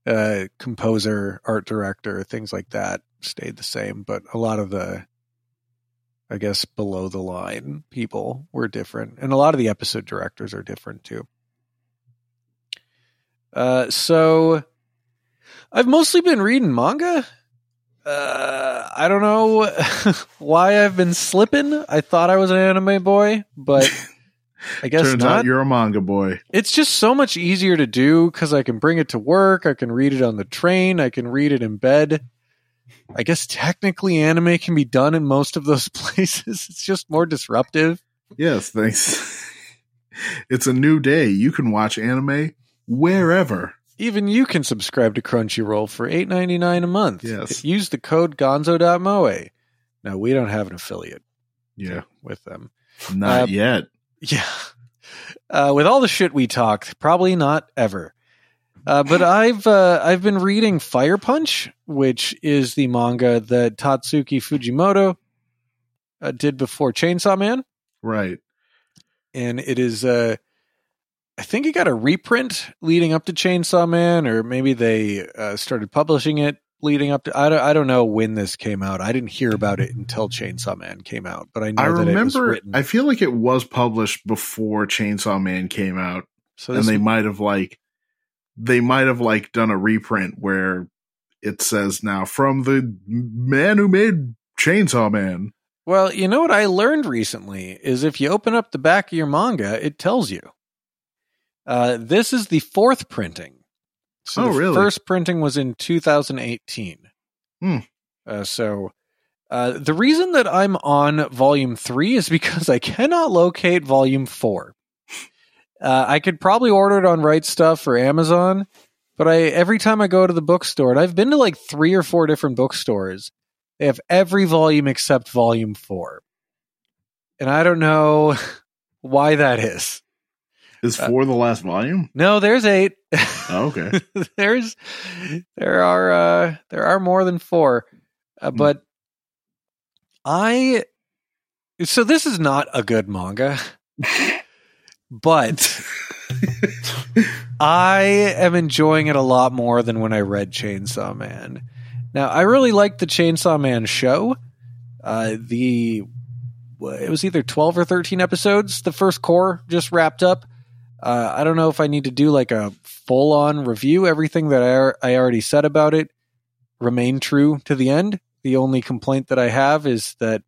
Uh, composer, art director, things like that stayed the same. But a lot of the, I guess, below the line people were different. And a lot of the episode directors are different too. Uh, so I've mostly been reading manga. Uh, I don't know why I've been slipping. I thought I was an anime boy, but I guess Turns not. out you're a manga boy. It's just so much easier to do because I can bring it to work. I can read it on the train. I can read it in bed. I guess technically anime can be done in most of those places. It's just more disruptive. Yes, thanks. it's a new day. You can watch anime wherever. Even you can subscribe to Crunchyroll for eight ninety nine a month. Yes. Use the code gonzo.moe. Now, we don't have an affiliate Yeah, with them. not Uh, yet. Yeah. Uh, with all the shit we talked, probably not ever. Uh, but I've uh, I've been reading Fire Punch, which is the manga that Tatsuki Fujimoto uh, did before Chainsaw Man, Right. and it is uh, I think it got a reprint leading up to Chainsaw Man, or maybe they uh, started publishing it leading up to. I don't I don't know when this came out. I didn't hear about it until Chainsaw Man came out, but I know I that it was remember. written. I feel like it was published before Chainsaw Man came out, so and they might have like they might have like done a reprint where it says now from the man who made Chainsaw Man. Well, you know what I learned recently is if you open up the back of your manga, it tells you. Uh, this is the fourth printing. So Oh, the really? First printing was in 2018. Hmm. Uh, so uh, the reason that I'm on volume three is because I cannot locate volume four. Uh, I could probably order it on Right Stuff or Amazon, but I every time I go to the bookstore, and I've been to like three or four different bookstores, they have every volume except volume four, and I don't know why that is. Is Uh, the last volume? No, there's eight. Oh, okay. there's there are uh there are more than four uh, Hmm. but i so this is not a good manga but i am enjoying it a lot more than when i read chainsaw man now i really liked the chainsaw man show uh the it was either 12 or 13 episodes the first cour just wrapped up uh, I don't know if I need to do like a full on review. Everything that I, I already said about it remained true to the end. The only complaint that I have is that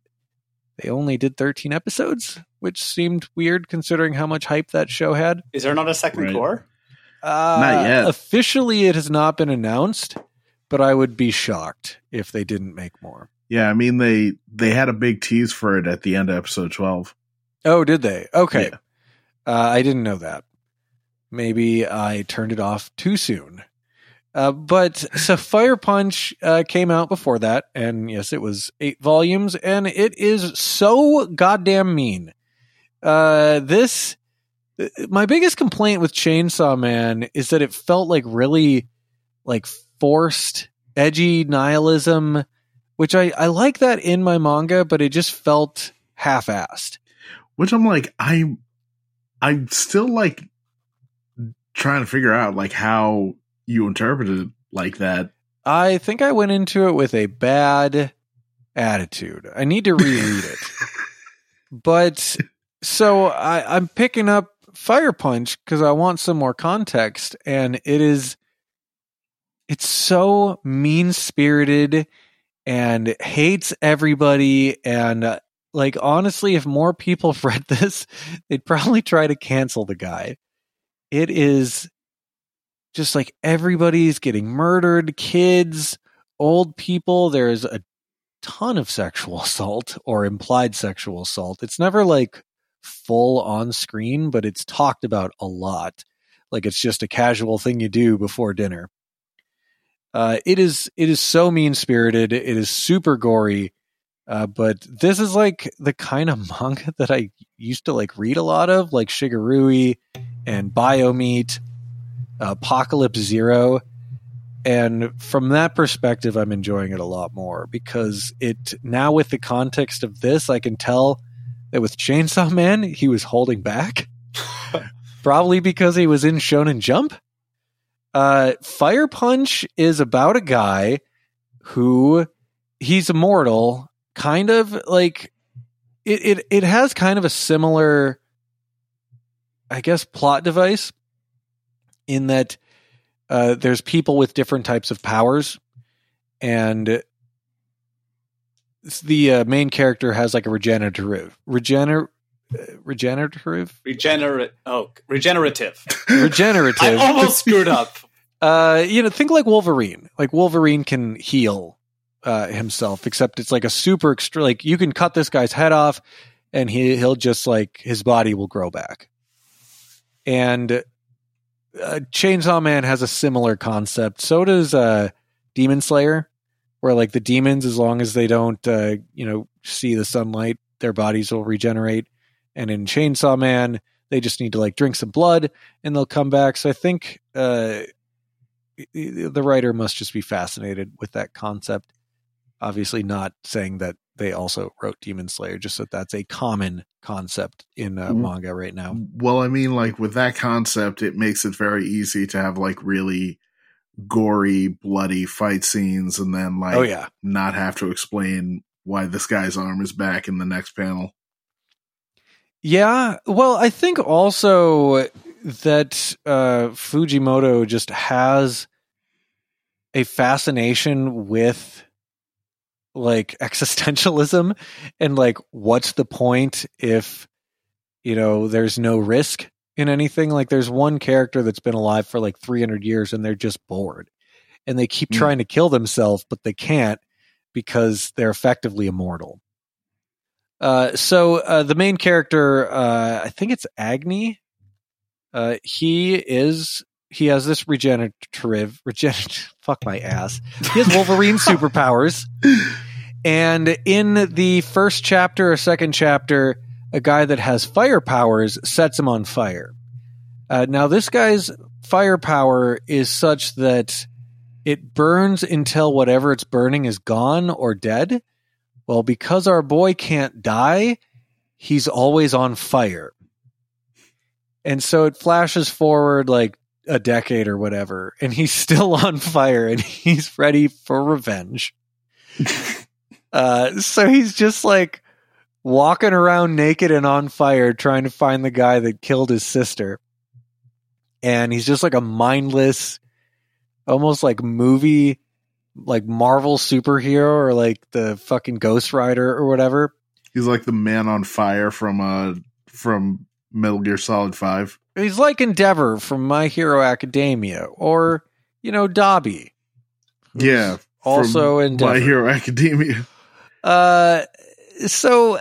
they only did 13 episodes, which seemed weird considering how much hype that show had. Is there not a second Right. cour? Uh, Not yet. Officially, it has not been announced, but I would be shocked if they didn't make more. Yeah, I mean they they had a big tease for it at the end of episode twelve. Oh, did they? Okay. Yeah. Uh, I didn't know that. Maybe I turned it off too soon. Uh, but so Fire Punch uh, came out before that, and yes, it was eight volumes, and it is so goddamn mean. Uh, this, my biggest complaint with Chainsaw Man is that it felt like really, like forced, edgy nihilism, which I I like that in my manga, but it just felt half-assed. Which I'm like, I I'm still like trying to figure out like how you interpreted it like that. I think I went into it with a bad attitude. I need to reread it. But so I, I'm picking up Fire Punch because I want some more context, and it is it's so mean spirited and hates everybody and uh, like honestly if more people read this they'd probably try to cancel the guy it is just like everybody's getting murdered kids old people. There's a ton of sexual assault or implied sexual assault. It's never like full on screen but it's talked about a lot. Like it's just a casual thing you do before dinner. Uh, it is it is so mean spirited it is super gory uh, but this is like the kind of manga that I used to like read a lot of, like Shigurui and Biomeat, Apocalypse Zero. And from that perspective, I'm enjoying it a lot more because it now, with the context of this, I can tell that with Chainsaw Man, he was holding back. Probably because he was in Shonen Jump. Uh, Fire Punch is about a guy who he's immortal kind of like it, it it has kind of a similar i guess plot device in that uh, there's people with different types of powers and the uh, main character has like a regenerative regener uh, regenerative Regenerate. Oh, regenerative. regenerative I almost screwed up. uh you know think like wolverine like wolverine can heal uh himself except it's like a super extra like you can cut this guy's head off and he he'll just like his body will grow back. And uh, chainsaw man has a similar concept. So does uh demon slayer where like the demons as long as they don't uh you know see the sunlight their bodies will regenerate. And in chainsaw man they just need to like drink some blood and they'll come back. So i think uh the writer must just be fascinated with that concept. Obviously, not saying that they also wrote Demon Slayer, just that that's a common concept in uh, Mhm. manga right now. Well, I mean, like with that concept, it makes it very easy to have like really gory, bloody fight scenes, and then like Oh yeah, not have to explain why this guy's arm is back in the next panel. yeah. Well, I think also that uh, Fujimoto just has a fascination with like existentialism and like what's the point if you know there's no risk in anything. Like there's one character that's been alive for like 300 years and they're just bored. And they keep Mm. trying to kill themselves, but they can't because they're effectively immortal. Uh, so uh, the main character, uh, I think it's Agni. Uh, he is he has this regenerative regenerative fuck my ass. He has Wolverine superpowers. And in the first chapter or second chapter, a guy that has fire powers sets him on fire. Uh, now, this guy's firepower is such that it burns until whatever it's burning is gone or dead. Well, because our boy can't die, he's always on fire. And so it flashes forward like a decade or whatever, and he's still on fire and he's ready for revenge. uh, so he's just like walking around naked and on fire trying to find the guy that killed his sister. And he's just like a mindless, almost like movie, like Marvel superhero or like the fucking Ghost Rider or whatever. He's like the man on fire from uh from Metal Gear Solid Five. He's like Endeavor from My Hero Academia or, you know, Dabi. Yeah, Also Endeavor. My Hero Academia. Uh, so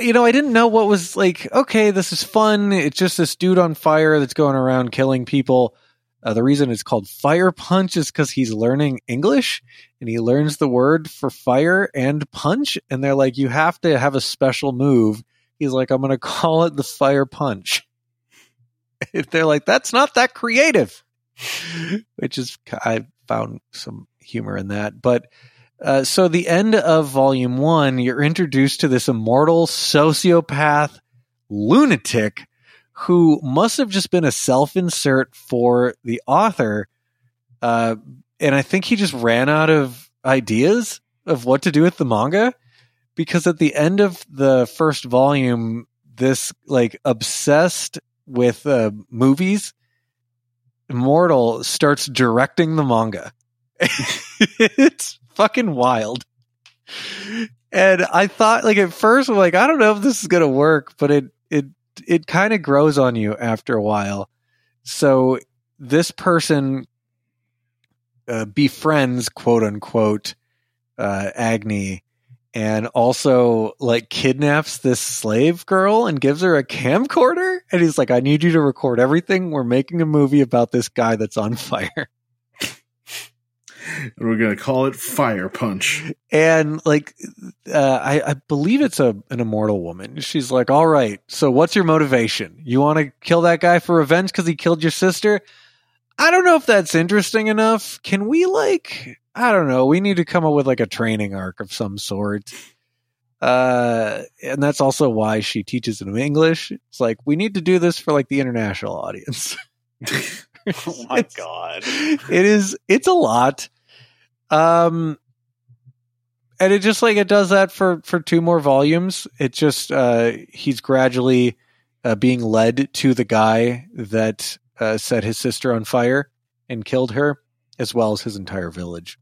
you know, I didn't know what was like. Okay, this is fun. It's just this dude on fire that's going around killing people. Uh, the reason it's called Fire Punch is because he's learning English and he learns the word for fire and punch. And they're like, you have to have a special move. He's like, I'm to call it the Fire Punch. If they're like, that's not that creative, which is, I found some humor in that. But uh, so the end of volume one, you're introduced to this immortal sociopath lunatic who must have just been a self-insert for the author. Uh, and I think he just ran out of ideas of what to do with the manga because at the end of the first volume, this like obsessed with uh, movies immortal starts directing the manga. it's fucking wild. And I thought like at first I'm like I don't know if this is to work, but it it it kind of grows on you after a while. So this person uh, befriends quote unquote uh, Agni and also like kidnaps this slave girl and gives her a camcorder and he's like I need you to record everything. We're making a movie about this guy that's on fire. And we're gonna call it Fire Punch. and like uh, I, I believe it's a an immortal woman. She's like, "All right, so what's your motivation? You want to kill that guy for revenge because he killed your sister? I don't know if that's interesting enough. Can we like, I don't know. We need to come up with like a training arc of some sort." Uh, and that's also why she teaches him English. It's like we need to do this for like the international audience. Oh my god. it is it's a lot um and it just like it does that for for two more volumes. It just uh he's gradually uh, being led to the guy that uh, set his sister on fire and killed her as well as his entire village.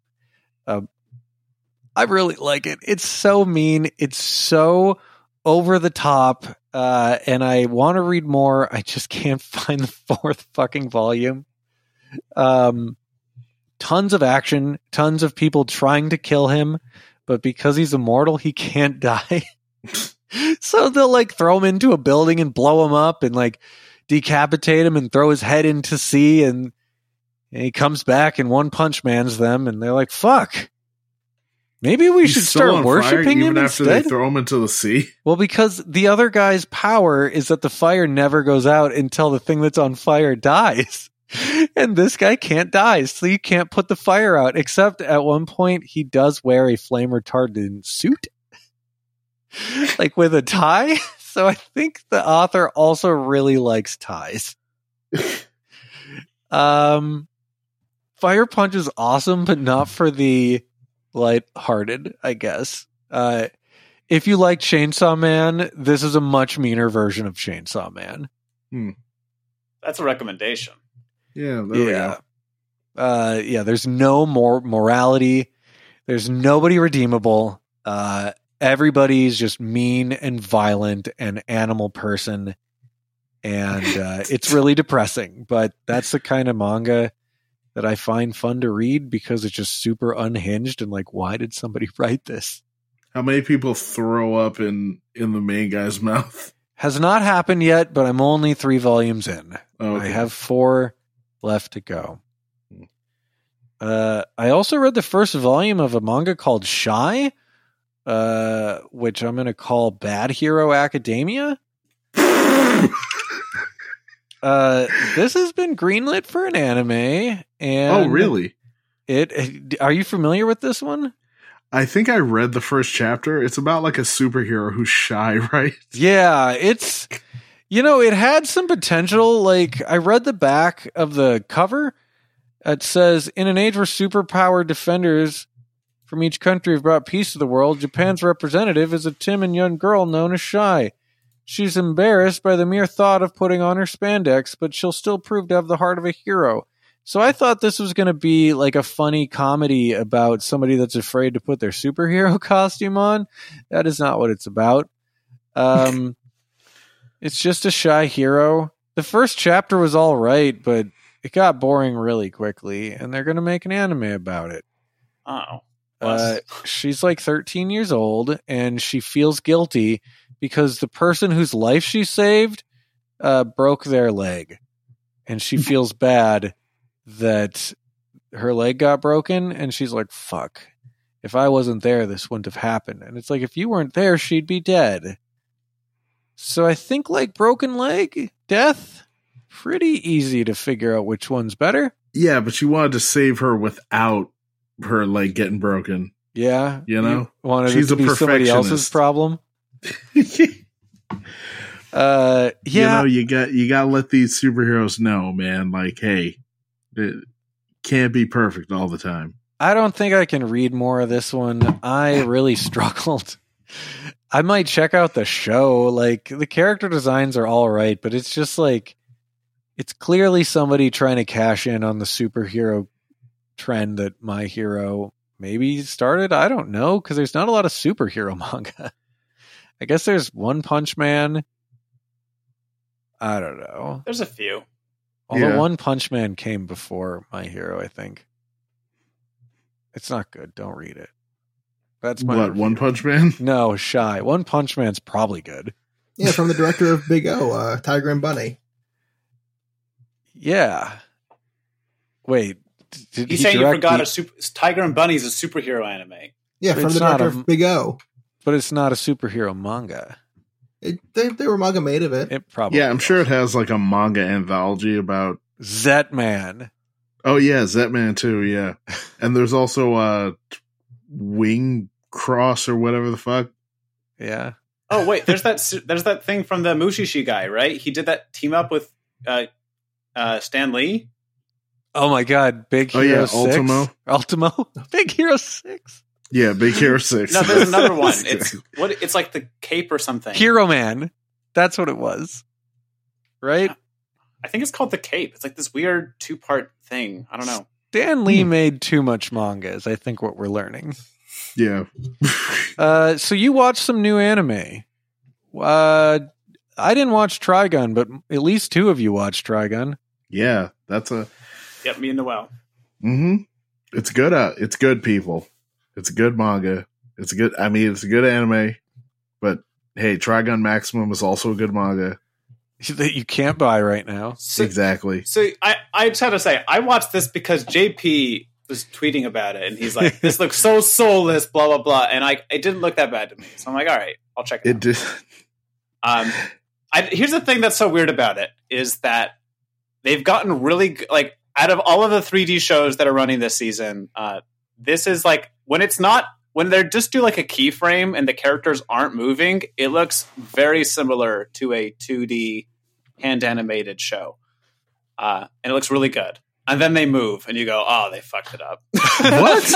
Um i really like it. It's so mean. It's so over the top uh and i want to read more. I just can't find the fourth fucking volume. Um tons of action tons of people trying to kill him but because he's immortal he can't die so they'll like throw him into a building and blow him up and like decapitate him and throw his head into sea and, and he comes back and one punch man's them and they're like fuck maybe we He's should start worshiping even him after instead they throw him into the sea. well, because the other guy's power is that the fire never goes out until the thing that's on fire dies. And this guy can't die, so you can't put the fire out. Except at one point, he does wear a flame retardant suit, like with a tie. So I think the author also really likes ties. um, Fire Punch is awesome, but not for the light-hearted, I guess. Uh, if you like Chainsaw Man, this is a much meaner version of Chainsaw Man. That's a recommendation. Yeah, yeah. Uh, yeah, there's no more morality. There's nobody redeemable. Uh, everybody's just mean and violent and animal person. and uh, it's really depressing. But that's the kind of manga that I find fun to read because it's just super unhinged and like, why did somebody write this? How many people throw up in in the main guy's mouth? Has not happened yet, but I'm only three volumes in. Oh, I have four left to go. Uh, I also read the first volume of a manga called Shy, uh, which I'm going to call Bad Hero Academia. uh, this has been greenlit for an anime, and oh, really? It are you familiar with this one? I think I read the first chapter. It's about like a superhero who's shy, right? Yeah, it's you know, it had some potential. Like I read the back of the cover. It says, "In an age where superpowered defenders from each country have brought peace to the world, Japan's representative is a timid young girl known as Shy. She's embarrassed by the mere thought of putting on her spandex, but she'll still prove to have the heart of a hero." So I thought this was going to be like a funny comedy about somebody that's afraid to put their superhero costume on. That is not what it's about. Um, it's just a shy hero. The first chapter was all right, but it got boring really quickly, and they're going to make an anime about it. Oh. Uh, she's like 13 years old, and she feels guilty because the person whose life she saved uh, broke their leg, and she feels bad that her leg got broken and she's like fuck if i wasn't there this wouldn't have happened and it's like if you weren't there she'd be dead so i think like broken leg death pretty easy to figure out which one's better Yeah, but you wanted to save her without her leg getting broken. yeah You know? wanted She's it to a be somebody else's problem uh yeah you know, you got you got to let these superheroes know, man. Like, hey, it can't be perfect all the time. I don't think I can read more of this one. I really struggled. I might check out the show. Like the character designs are all right, but it's just like it's clearly somebody trying to cash in on the superhero trend that my hero maybe started. I don't know because there's not a lot of superhero manga. I guess there's One Punch Man. I don't know. There's a few. Although Yeah. One Punch Man came before My Hero, I think. It's not good. Don't read it. That's my What, review. One Punch Man? No, shy. One Punch Man's probably good. Yeah, from the director of Big O, uh, Tiger and Bunny. Yeah. Wait. Did He's he saying you direct forgot the- a super Tiger and Bunny is a superhero anime. Yeah, from it's the director a- of Big O. but it's not a superhero manga. It, they, they were manga made of it. It probably. Yeah, I'm sure it has like a manga anthology about. Zetman. Oh yeah, Zetman too. Yeah, and there's also uh, Wing Cross or whatever the fuck. Yeah. Oh wait, there's that there's that thing from the Mushishi guy, right? He did that team up with uh, uh, Stan Lee. Oh my God! Big Oh, Hero yeah, Six. Ultimo. Ultimo. Big Hero Six. Yeah, Big Hero Six. No, there's another one. It's what? It's like the Cape or something. Hero Man. That's what it was. Right. I think it's called the Cape. It's like this weird two part thing. I don't know. Dan Lee Hmm. made too much mangas. I think what we're learning. Yeah. Uh, so you watched some new anime. Uh, I didn't watch Trigun, but at least two of you watched Trigun. yeah, that's a. Yep, me and Noel. hmm It's good. Uh, it's good, people. It's a good manga. It's a good. I mean, it's a good anime. But hey, Trigun Maximum is also a good manga. that you can't buy right now. So, exactly. so I I just had to say I watched this because JP was tweeting about it and he's like, "This looks so soulless," blah blah blah, and I it didn't look that bad to me. So I'm like, "All right, I'll check it." It out. did. Um, I, here's the thing that's so weird about it is that they've gotten really like out of all of the 3D shows that are running this season. Uh, this is like when it's not when they're just do like a keyframe and the characters aren't moving. It looks very similar to a 2D hand animated show, uh, and it looks really good. And then they move, and you go, "Oh, they fucked it up." What?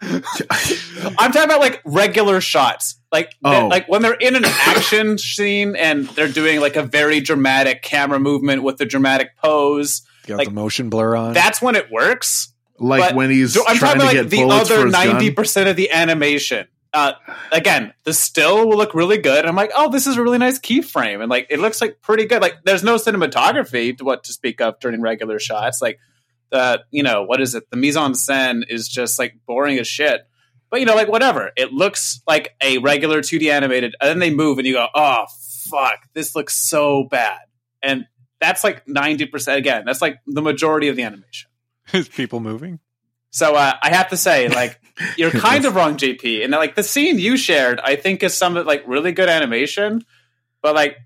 I'm talking about like regular shots, like Oh. like when they're in an action scene and they're doing like a very dramatic camera movement with the dramatic pose. Got Like, the motion blur on. That's when it works. like But when he's So I'm trying talking to about get like the bullets other his ninety gun. percent of the animation uh, again, the still will look really good. I'm like, oh, this is a really nice keyframe, and like it looks like pretty good. Like there's no cinematography to what to speak of during regular shots. Like the you know what is it? The mise en scène is just like boring as shit. But you know, like whatever. It looks like a regular 2D animated, and then they move, and you go, oh fuck, this looks so bad. And that's like 90% again, that's like the majority of the animation. Is people moving? So uh, I have to say, like, you're kind of wrong, JP. And like the scene you shared, I think is some like really good animation, but like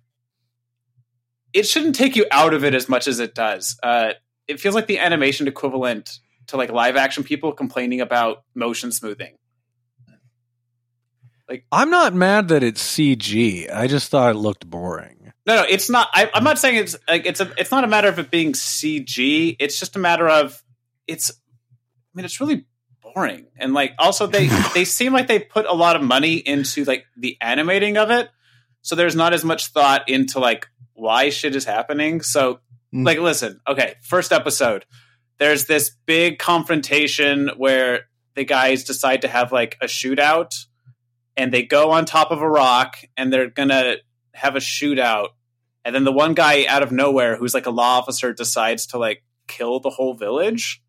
it shouldn't take you out of it as much as it does. Uh, it feels like the animation equivalent to like live action people complaining about motion smoothing. Like I'm not mad that it's CG. I just thought it looked boring. No, no, it's not. I, am not saying it's like it's a. It's not a matter of it being CG. It's just a matter of it's. I mean, it's really boring, and like also they they seem like they put a lot of money into like the animating of it, so there's not as much thought into like why shit is happening. So mm. like, listen, okay, first episode, there's this big confrontation where the guys decide to have like a shootout and they go on top of a rock and they're gonna have a shootout. And then the one guy out of nowhere who's like a law officer decides to like kill the whole village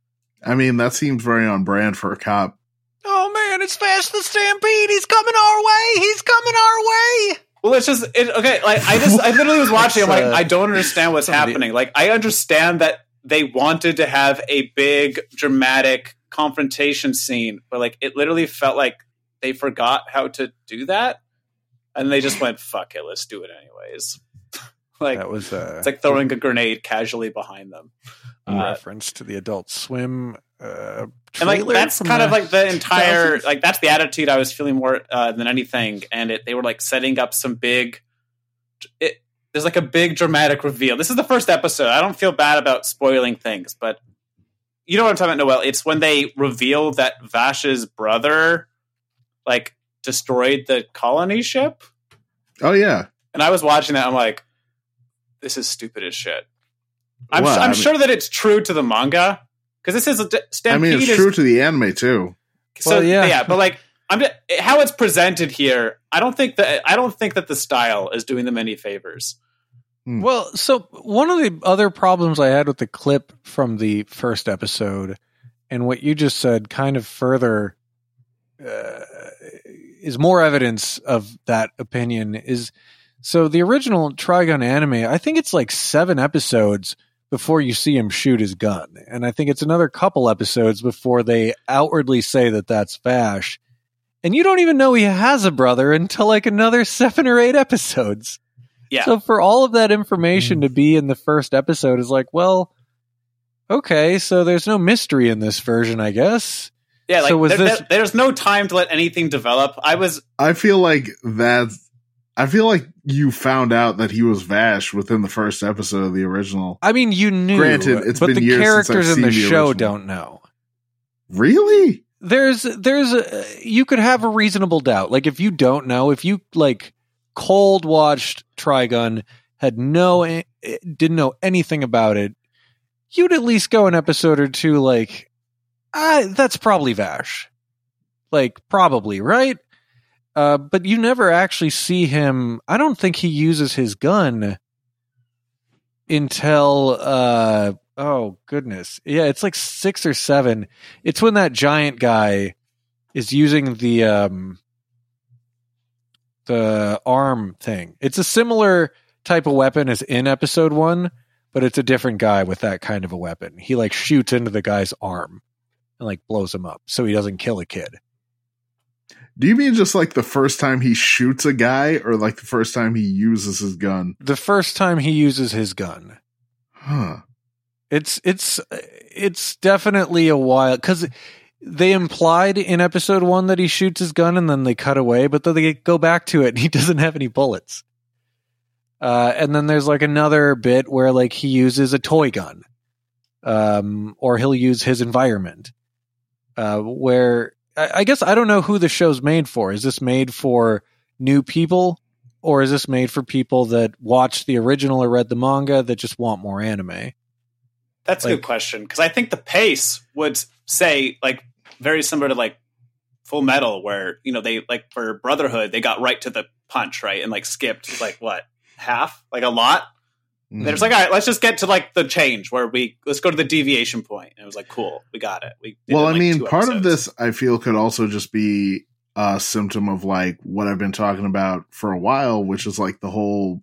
i mean that seems very on brand for a cop. Oh man it's fast. The stampede. He's coming our way. He's coming our way. Well it's just it, okay like i just i literally was watching. I'm like uh, i don't understand what's somebody, happening. Like i understand that they wanted to have a big dramatic confrontation scene but like it literally felt like they forgot how to do that, and they just went, "Fuck it, let's do it anyways." like that was uh, it's like throwing a grenade casually behind them. In uh, reference to the Adult Swim. Uh, and like that's kind of like the entire like that's the attitude I was feeling more uh, than anything, and it, they were like setting up some big. It, there's like a big dramatic reveal. This is the first episode. I don't feel bad about spoiling things, but you know what I'm talking about, Noel. It's when they reveal that Vash's brother like destroyed the colony ship. Oh yeah. And I was watching that. I'm like, this is stupid as shit. I'm, well, I'm mean, sure that it's true to the manga because this is a Stampede. I mean, it's is, true to the anime too. So well, yeah, yeah, but like I'm just, how it's presented here. I don't think that I don't think that the style is doing them any favors. Hmm. Well, so one of the other problems I had with the clip from the first episode and what you just said kind of further uh, is more evidence of that opinion is so the original Trigun anime, I think it's like seven episodes before you see him shoot his gun. And I think it's another couple episodes before they outwardly say that that's Vash. And you don't even know he has a brother until like another seven or eight episodes. Yeah. So for all of that information mm. to be in the first episode is like, well, okay, so there's no mystery in this version, I guess. Yeah, like so was there, this... there, there's no time to let anything develop. I was I feel like that I feel like you found out that he was Vash within the first episode of the original. I mean, you knew. Granted, it's but been the years characters in the, the show don't know. Really? There's, there's, a, you could have a reasonable doubt. Like if you don't know, if you like cold watched Trigun, had no, eh, didn't know anything about it, you'd at least go an episode or two like, uh, that's probably Vash. Like, probably, right? Uh, but you never actually see him. I don't think he uses his gun until, uh, oh, goodness. Yeah, it's like six or seven. It's when that giant guy is using the, um, the arm thing. It's a similar type of weapon as in episode one, but it's a different guy with that kind of a weapon. He like shoots into the guy's arm and like blows him up so he doesn't kill a kid. Do you mean just like the first time he shoots a guy or like the first time he uses his gun? The first time he uses his gun. Huh. It's it's it's definitely a while cuz they implied in episode 1 that he shoots his gun and then they cut away, but then they go back to it and he doesn't have any bullets. Uh, and then there's like another bit where like he uses a toy gun. Um, or he'll use his environment uh, where I, I guess I don't know who the show's made for. Is this made for new people, or is this made for people that watched the original or read the manga that just want more anime? That's like, a good question because I think the pace would say like very similar to like Full Metal, where you know they like for Brotherhood, they got right to the punch, right, and like skipped like what half, like a lot. Mm. They're just like, all right, let's just get to like the change where we let's go to the deviation point. And it was like, cool, we got it. We well, it in, I like, mean, two part of this I feel could also just be a symptom of like what I've been talking about for a while, which is like the whole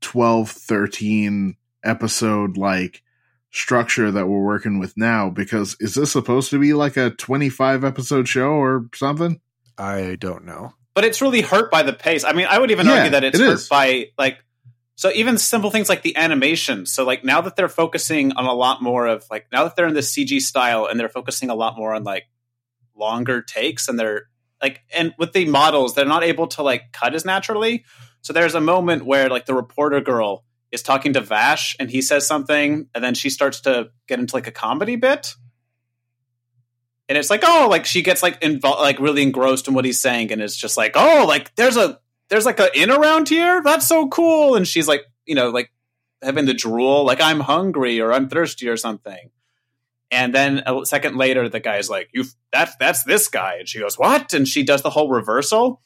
12, 13 episode like structure that we're working with now. Because is this supposed to be like a 25 episode show or something? I don't know. but it's really hurt by the pace. I mean, I would even Yeah, argue that it's it hurt is. by like so even simple things like the animation. So like now that they're focusing on a lot more of like now that they're in the CG style and they're focusing a lot more on like longer takes and they're like and with the models they're not able to like cut as naturally. So there's a moment where like the reporter girl is talking to Vash and he says something and then she starts to get into like a comedy bit. And it's like, oh, like she gets like involved, like really engrossed in what he's saying, and it's just like, oh, like there's a there's like a inn around here. That's so cool. And she's like, you know, like having the drool, like I'm hungry or I'm thirsty or something. And then a second later, the guy's like, "You that's that's this guy," and she goes, "What?" And she does the whole reversal.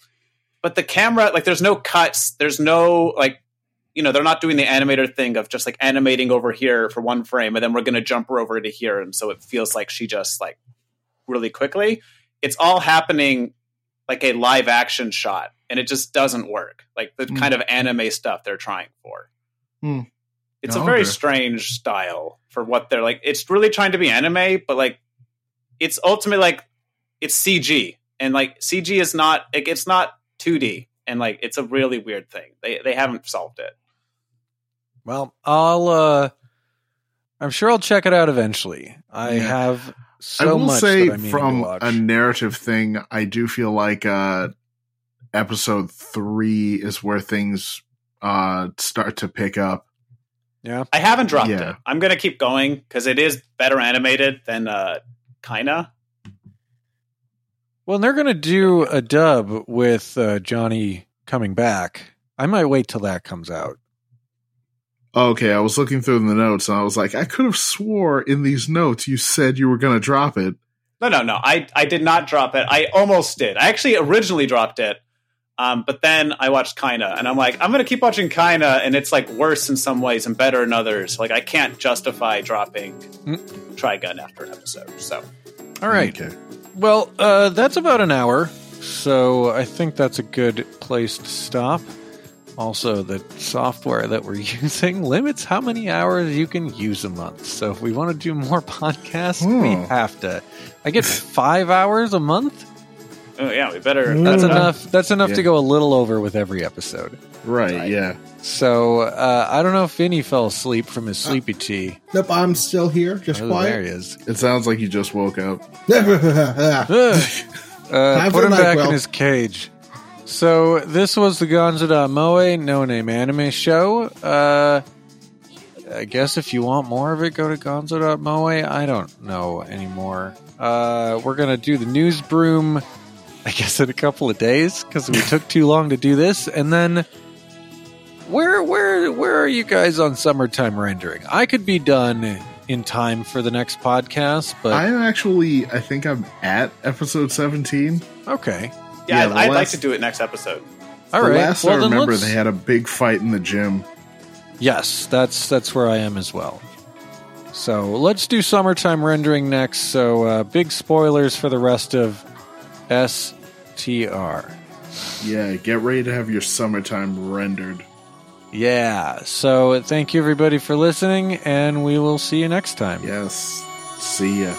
But the camera, like, there's no cuts. There's no like, you know, they're not doing the animator thing of just like animating over here for one frame, and then we're to jump her over to here, and so it feels like she just like really quickly. It's all happening like a live action shot, and it just doesn't work. Like the Hmm. kind of anime stuff they're trying for. Hmm. It's Oh, a very okay. strange style for what they're like. It's really trying to be anime, but like it's ultimately like it's CG, and like CG is not like it's not 2D, and like it's a really weird thing. They they haven't solved it. Well, I'll. uh I'm sure I'll check it out eventually. I Yeah. have so I will much say that I from a narrative thing, I do feel like uh episode three is where things uh start to pick up. yeah, I haven't dropped Yeah. it. I'm gonna keep going because it is better animated than uh Kaina. Well, they're going to do a dub with uh, Johnny coming back. I might wait till that comes out. Okay, I was looking through the notes and I was like, I could have swore in these notes you said you were gonna drop it. No, no, no. I I did not drop it. I almost did. I actually originally dropped it. Um, but then I watched Kaina, and I'm like, I'm gonna keep watching Kaina, and it's like worse in some ways and better in others. Like I can't justify dropping Trigun after an episode. So All right. Okay. Well, uh, that's about an hour, so I think that's a good place to stop. Also, the software that we're using limits how many hours you can use a month. So if we want to do more podcasts, we Hmm. have to. I get five hours a month. Oh, yeah, we better. That's enough. That's enough to go a little over with every episode. Right, Right. yeah. So uh, I don't know if Vinny fell asleep from his sleepy tea. Nope, I'm still here, just Oh, there he is. It sounds like you just woke up. Uh, put him back NyQuil. in his cage. So this was the Gonzo.moe No Name Anime Show. Uh, I guess if you want more of it, go to Gonzo.moe. I don't know anymore. Uh, we're gonna do the news broom. I guess in a couple of days because we took too long to do this, and then. Where where where are you guys on summertime rendering? I could be done in time for the next podcast, but I'm actually I think I'm at episode seventeen. okay. Yeah, Yeah, I'd, the I'd like to do it next episode. All right. the last well, I remember they had a big fight in the gym. Yes, that's that's where I am as well. So let's do summertime rendering next. So uh, big spoilers for the rest of STR. Yeah, get ready to have your summertime rendered. Yeah. So thank you everybody for listening, and we will see you next time. Yes. See ya.